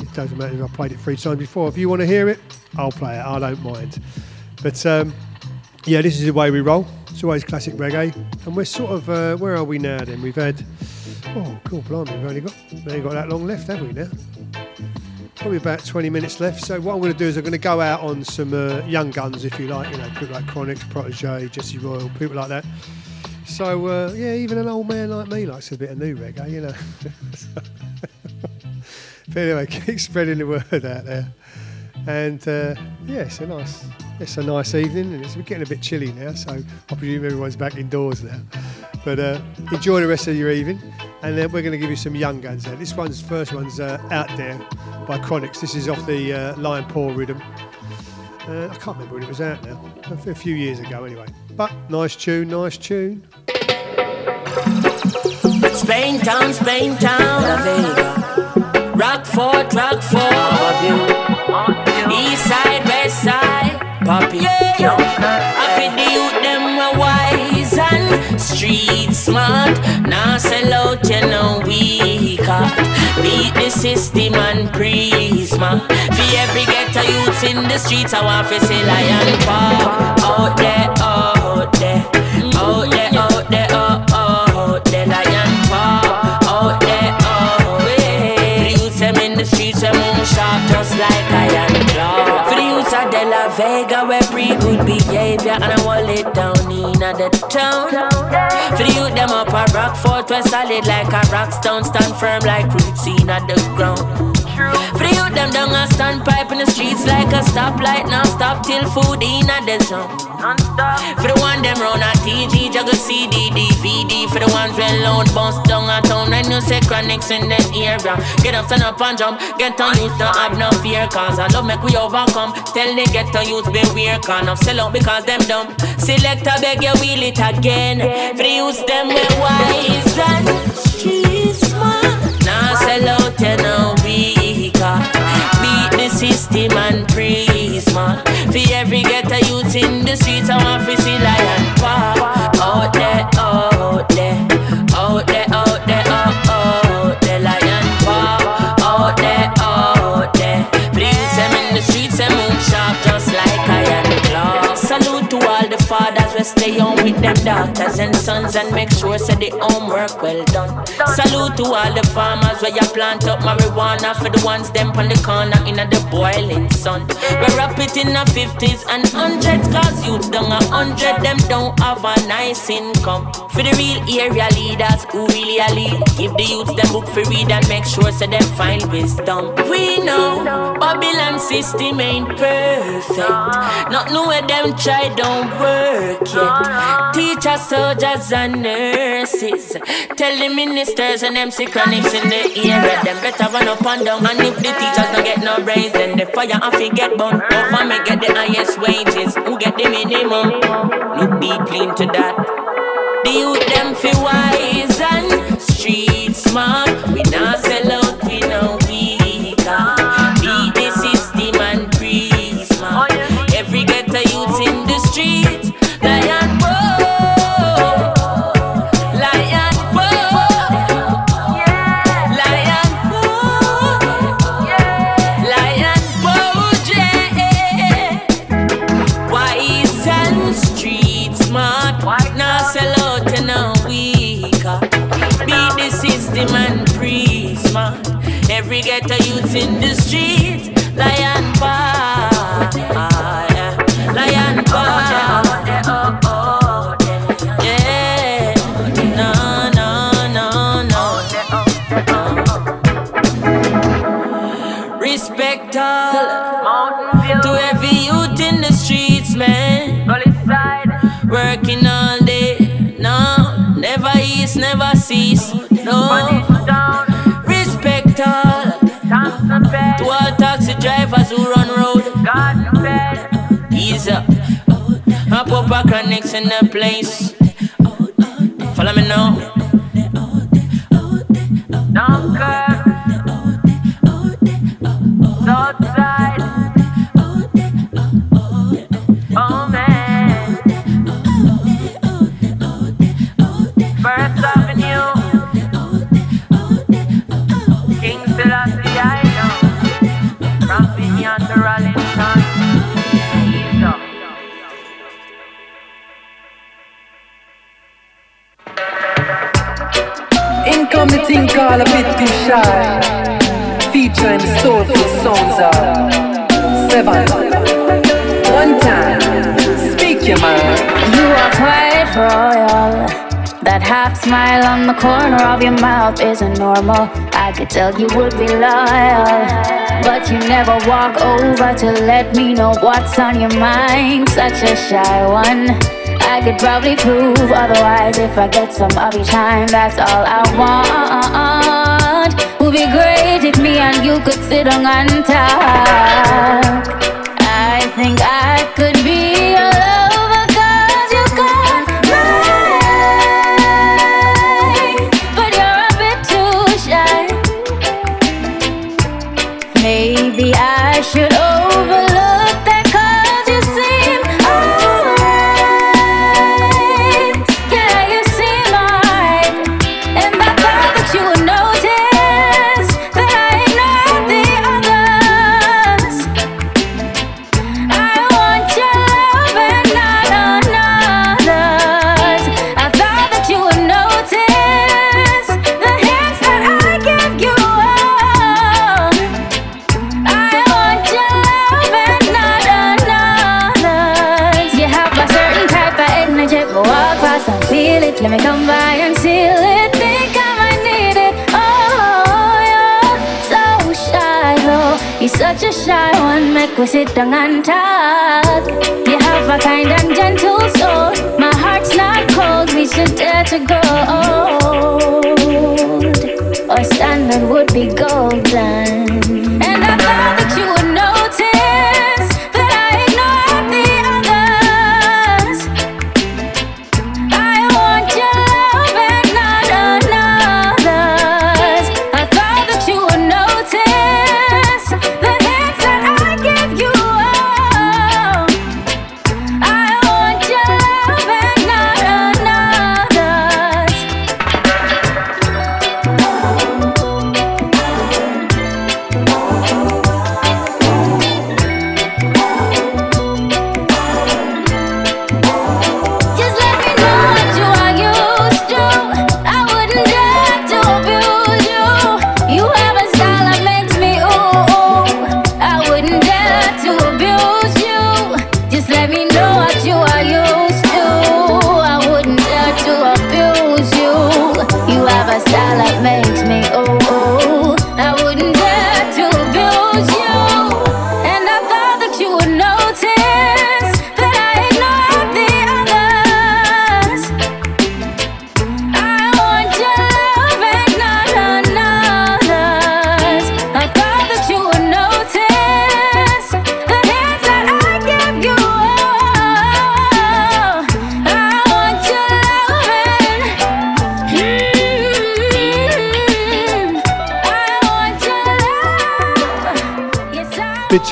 It doesn't matter if I played it three times before. If you want to hear it, I'll play it. I don't mind. But um, yeah, this is the way we roll. Always classic reggae, and we're sort of uh, where are we now? Then we've had oh, cool, blimey, we've only got we've only got that long left, have we now? probably about 20 minutes left. So what I'm going to do is I'm going to go out on some uh, young guns, if you like, you know, people like Chronixx, Protoje, Jesse Royal, people like that. So uh, yeah, even an old man like me likes a bit of new reggae, you know. but anyway, keep spreading the word out there. And uh, yeah, a nice, it's a nice evening, and it's getting a bit chilly now. So I presume everyone's back indoors now. But uh, enjoy the rest of your evening, and then we're going to give you some young guns now. This one's first one's uh, out there by Chronixx. This is off the uh, Lion Paw rhythm. Uh, I can't remember when it was out now. A few years ago, anyway. But nice tune, nice tune. Spain town, Spain town, Rockfort, view. East side, west side, poppy. Yeah. I feel the youth them a wise and street smart. Now sell out, you know we caught. Beat the system and prisma. For every ghetto youths in the streets, I want to see lion paw. Out there, out there, out there, behavior and I hold it down in the town. For youth, them up a rock fort, we solid like a rock stone, stand firm like roots in a the ground. For the youth, them down a standpipe in the streets like a stoplight, now stop till food in the zone. For the one them round a TG, juggle CD, DVD. For the ones when load bounce down a town, and you say Chronixx in the area. Get up, stand up and jump, get on youth, don't have no fear, cause I love make we overcome. Tell the get on youth, beware, can of sell out because them dumb. Select a beg you wheel it again. For the youth, them we wise and street smart. Now sell out, you know, we got beat system and prisma. For every ghetto youth in the streets, I want to see lion paw. Stay on with them daughters and sons and make sure say the homework well done. Salute to all the farmers where you plant up marijuana for the ones them on the corner in the boiling sun. We wrap it in the 50s and hundreds cause youth down a hundred them don't have a nice income. For the real area leaders who really lead, give the youths them book for read and make sure so them find wisdom. We know Babylon system ain't perfect. Not know where them try don't work yet. Teachers, soldiers, and nurses. Tell the ministers and sick Chronixx in the area. Them better run up and down. And if the teachers don't get no raise, then the fire fi get. No family get the highest wages. Who get the minimum? Look deeply into that. The youth them fi wise and street smart. We not sell Every ghetto youth in the streets. Lion Ease up, hop up a connects in the place. Follow me now. Smile on the corner of your mouth isn't normal. I could tell you would be loyal. But you never walk over to let me know what's on your mind. Such a shy one. I could probably prove otherwise if I get some of your time. That's all I want. Would be great if me and you could sit on and talk. I think I one. Make we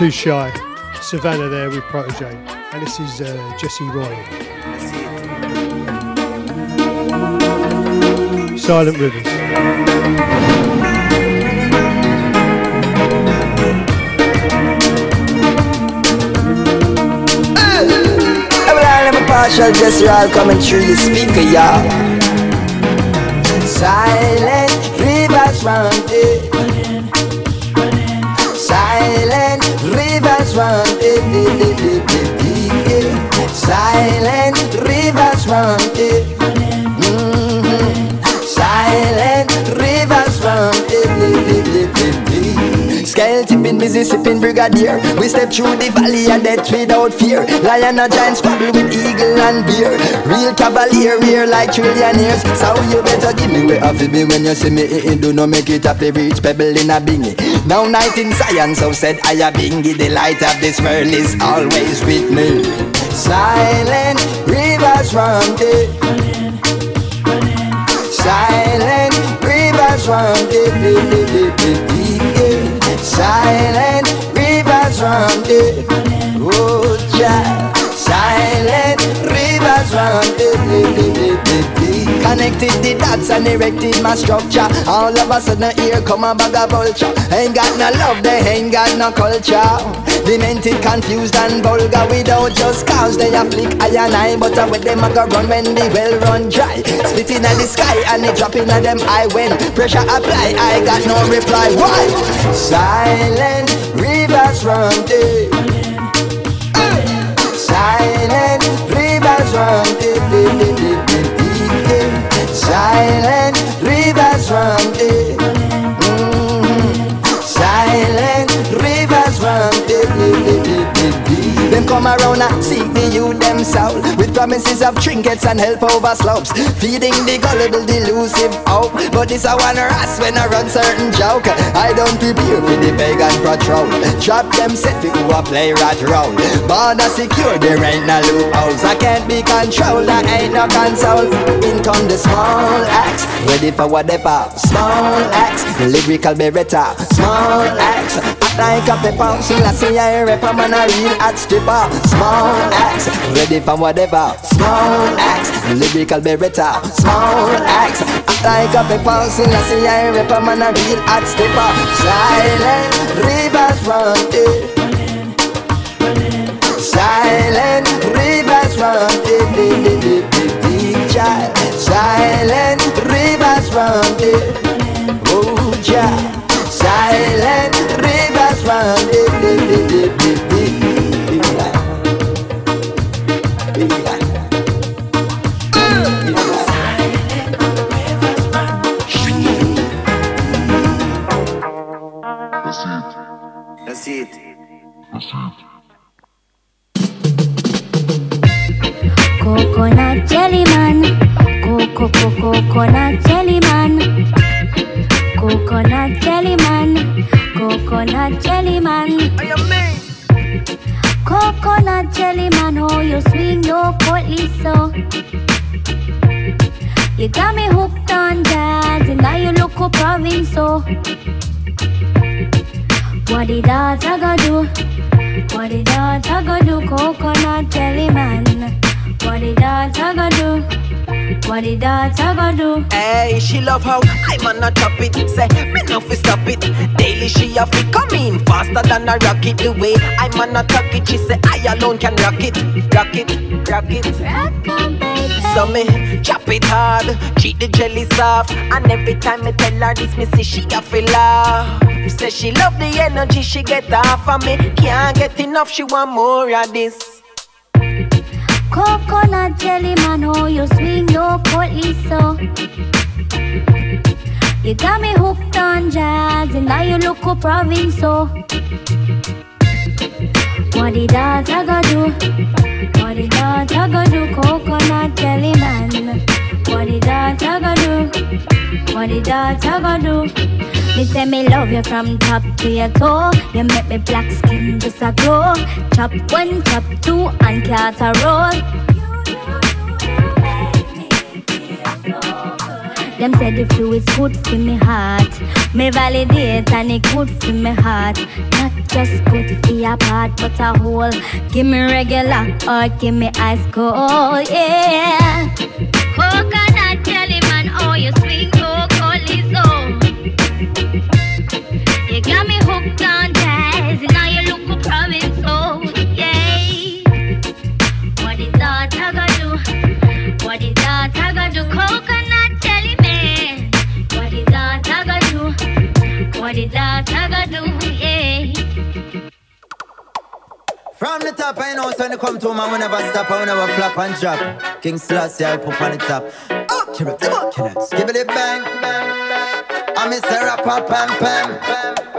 too shy. Savannah there with Protoje. And this is uh, Jesse Royal. Silent Rivers. Partial gesture all coming through the speaker, y'all. Silent rivers run deep. Silent rivers run deep. Mhm. Silent rivers run deep. Scale tipping, Mississippi brigadier. We step through the valley of death without fear. Lion and giant squabble with eagle and bear. Real cavalier, here like trillionaires. So you better give me way off it me when you see me. Do not make it up the pebble in a bingy. Now night in science, so said I a bingy. The light of this world is always with me. Silent rivers run deep. Silent rivers run deep, deep, deep, deep, deep, deep, yeah. Silent rivers run deep. Oh, Jah. Silent rivers run deep, deep, deep, deep, deep, deep. Connected the dots and erected my structure. All of a sudden here come a bag of vulture. Ain't got no love, they ain't got no culture. Demented, confused and vulgar without just cause they a flick eye and eye. But uh, with them a go run when the well run dry. Spitting at the sky and it dropping at them eye when pressure apply. I got no reply. Why? Silent rivers run deep. Silent rivers run deep, deep, deep, deep, deep, deep. Silent rivers run deep. Come around and seek the youth them soul. With promises of trinkets and help over slopes. Feeding the gullible delusive hope. But this a one ras when I run certain joke. I don't prepare for the pagan patrol. Trap them set for who a play rat role Border secure there ain't no loopholes. I can't be controlled I ain't no console. In come the small axe. Ready for whatever Small axe. Lyrical beretta Small axe like a pepper Still I rap I'm a real hot stripper. Small axe, ready for whatever. Small axe, lyrical beretta. Small axe, act like a pepper Still I rap I'm a real hot stripper. Silent rivers run Silent rivers run deep, deep, Silent rivers run Oh, child coconut jelly man, coconut jelly man, coconut jelly man. Coconut jelly man, oh you swing your portly so. You got me hooked on jazz, and now you look a province so. What did I go do? What did I go do? Coconut jelly man. What did I go do? What did that go do? Hey, she love how I'm on a top it. Say, me no fi stop it. Daily she a fi come in faster than a rocket. The way I'm on a talk it, she say I alone can rock it, rock it, rock it. So me chop it hard, cheat the jelly soft, and every time me tell her this, me see she a feel laugh. Say she love the energy she get off of me. Can't get enough, she want more of this. Coconut jelly man, oh you swing your portly so. Oh? You got me hooked on jazz, and now you look a province so. What did that I go do? What did that I go do? Coconut jelly man. What that I go do? What did that I go do? Me say me love you from top to your toe. You make me black skin just a glow. Chop one, chop two, and cat a roll. Them say the flu is good for me heart. Me validate and it good for me heart. Not just good for your part, but a whole. Give me regular or give me ice cold, yeah. Coconut jelly man, oh you swing From the top, I know, so when it come to man, we never stop, I never flop and drop. King Selassie, I put on the top. Oh, kill it, it, give it bang, bang. I'm Mr. Rapper, pam, pam.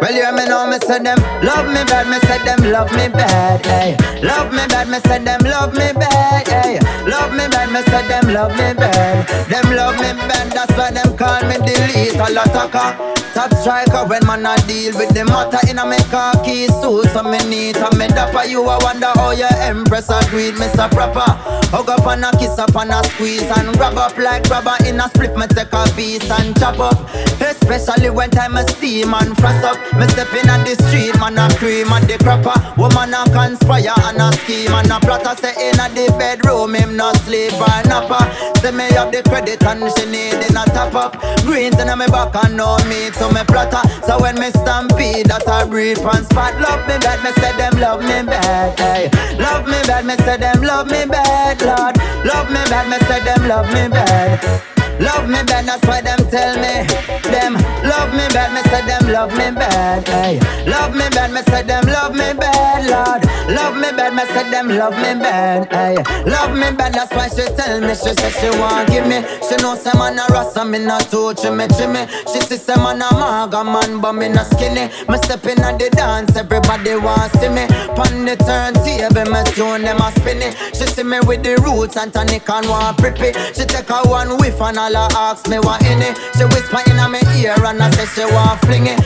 Well, you me know, me say them love me bad, me say them love me bad, hey. Love me bad, me say them love me bad, hey. Love me bad, me say them love me bad. Them love me bad, that's why them call me delete a lot of car. Top striker when man a deal with the matter in a me keys suit So me neat and me dapper You a wonder how your empress agreed Mr. Proper Hug up and a kiss up and a squeeze And grab up like rubber in a split Me take a piece and chop up Especially when time a steam and frost up. Me step in at the street, man a cream and the crapper. Woman a conspire and a scheme and a plotter. Say in at the bedroom, him no sleep or napper. Say me have the credit and she need in a top up. Greens in a me back and no me to me plotter. So when me stampede, that I breathe and spot. Love me bad, me say them love me bad. Hey, love me bad, me say them love me bad. Lord, love me bad, me say them love me bad. Love me bad, that's why them tell me. Them love me bad, me say them love me bad. Hey, love me bad, me say them love me bad. Lord, love me bad, me say them love me bad. Hey, love me bad, that's why she tell me. She say she want give me. She know say man a rasta, me not too chimmy chimmy. She see say man a maga man, but me not skinny. Me step in at the dance, everybody want see me. Pon the turntable, me tune them a spinny. She see me with the roots and tonic and want prippy. She take a one whiff and all her ask me what in it. She whisper in my ear and I say she want fling it.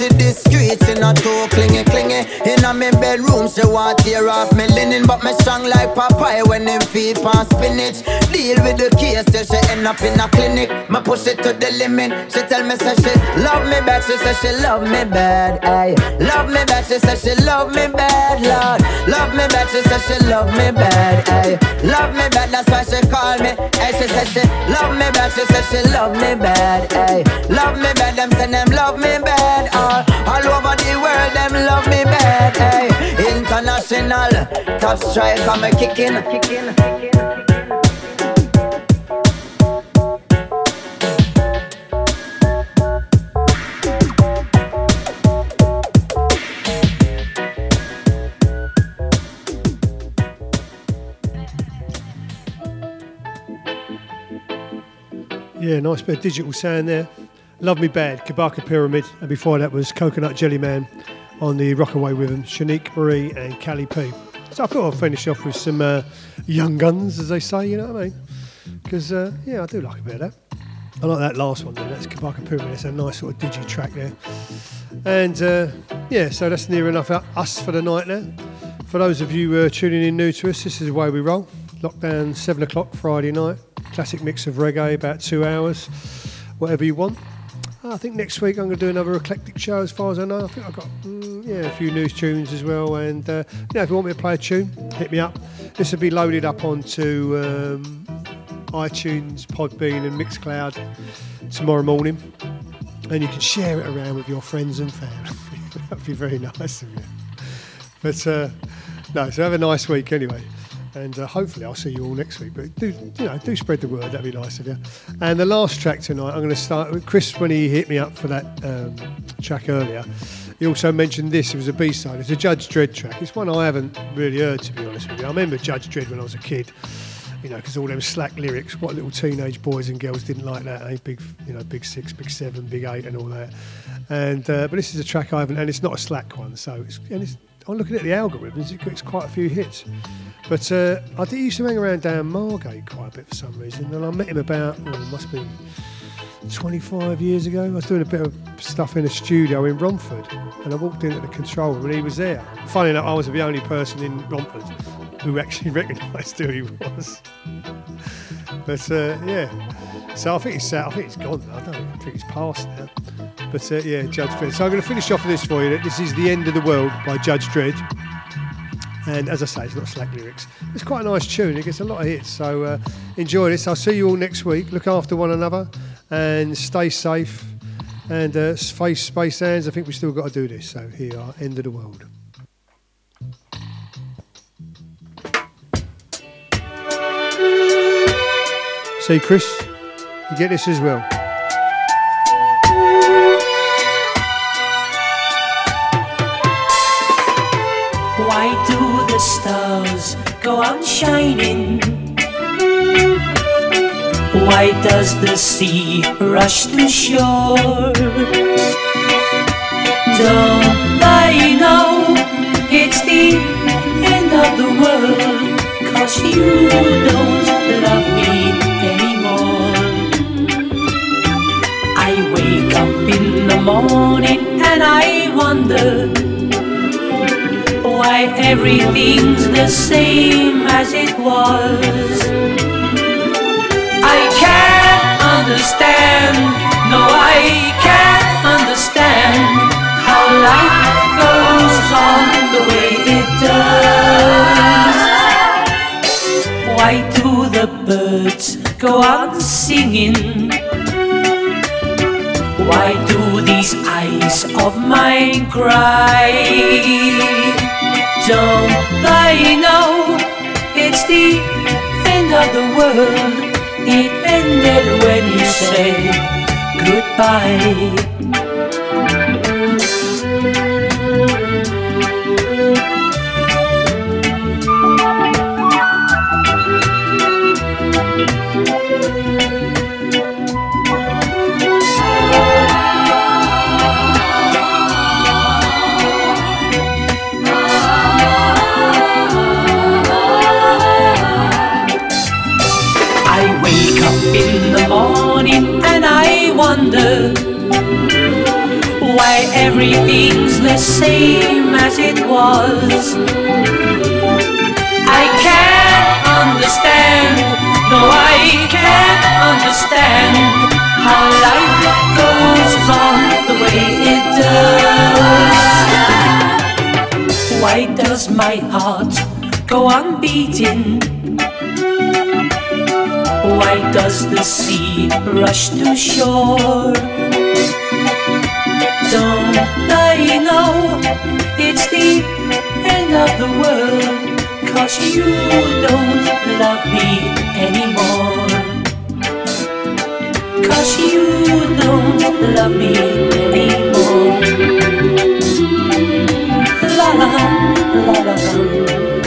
She discreet, she not too clingy clingy. In my bedroom, she want tear off me linen, but me strong like Popeye when him feed pan spinach. Deal with the case till she end up in a clinic. Me push it to the limit. She tell me say she love me bad. She say she love me bad. Aye, love me bad. She say she love me bad. Lord, love me bad. She say she love me bad. Aye, love me bad. That's why she call me. Aye, she say she love me bad. She say she love me bad. Aye, love me bad. Them say them love me bad. All, all over the world, them love me bad. Aye, international top strike, I'm a kicking. kicking. Yeah, nice bit of digital sound there. Love Me Bad, Kabaka Pyramid, and before that was Coconut Jelly Man on the Rockaway Rhythm, Shanique Marie and Callie P. So I thought I'd finish off with some uh, young guns, as they say, you know what I mean? Because, uh, yeah, I do like a bit of that. I like that last one there, that's Kabaka Pyramid, it's a nice sort of digi track there. And uh, yeah, so that's near enough us for the night now. For those of you uh, tuning in new to us, this is the way we roll. Lockdown, 7 o'clock Friday night. Classic mix of reggae, about two hours, whatever you want. I think next week I'm going to do another eclectic show as far as I know. I think I've got mm, yeah, a few news tunes as well. And uh, you know, if you want me to play a tune, hit me up. This will be loaded up onto um, iTunes, Podbean, and Mixcloud tomorrow morning. And you can share it around with your friends and family. That'd be very nice of you. But uh, no, so have a nice week anyway. And uh, hopefully I'll see you all next week. But do you know, do spread the word. That'd be nice of you. And the last track tonight, I'm going to start with Chris when he hit me up for that um, track earlier. He also mentioned this. It was a B-side. It's a Judge Dread track. It's one I haven't really heard, to be honest with you. I remember Judge Dread when I was a kid. You know, because all them slack lyrics. What little teenage boys and girls didn't like that? Eh? Big, you know, big six, big seven, big eight, and all that. And uh, but this is a track I haven't, and it's not a slack one. So it's, and it's I'm looking at the algorithms. It gets quite a few hits. But uh, I did used to hang around down Margate quite a bit for some reason, and I met him about oh, it must be 25 years ago. I was doing a bit of stuff in a studio in Romford, and I walked into the control room, and he was there. Funny enough, I was the only person in Romford who actually recognised who he was. But uh, yeah, so I think he's I think he's gone. I don't think he's passed now. But uh, yeah, Judge Dread. So I'm going to finish off with this for you. This is "The End of the World" by Judge Dread. And as I say, it's not slack lyrics. It's quite a nice tune. It gets a lot of hits. So uh, enjoy this. I'll see you all next week. Look after one another and stay safe. And uh, face space hands. I think we've still got to do this. So here are End of the World. See, Chris, you get this as well. Stars go on shining? Why does the sea rush to shore? Don't I know it's the end of the world? Cause you don't love me anymore. I wake up in the morning and I wonder why everything's the same as it was. I can't understand, no, I can't understand how life goes on the way it does. Why do the birds go on singing? Why do these eyes of mine cry? Don't I know it's the end of the world? It ended when you said goodbye. Why everything's the same as it was. I can't understand, no, I can't understand how life goes on the way it does. Why does my heart go on beating? Why does the sea rush to shore? Don't I know it's the end of the world? Cause you don't love me anymore. Cause you don't love me anymore. La la la la la.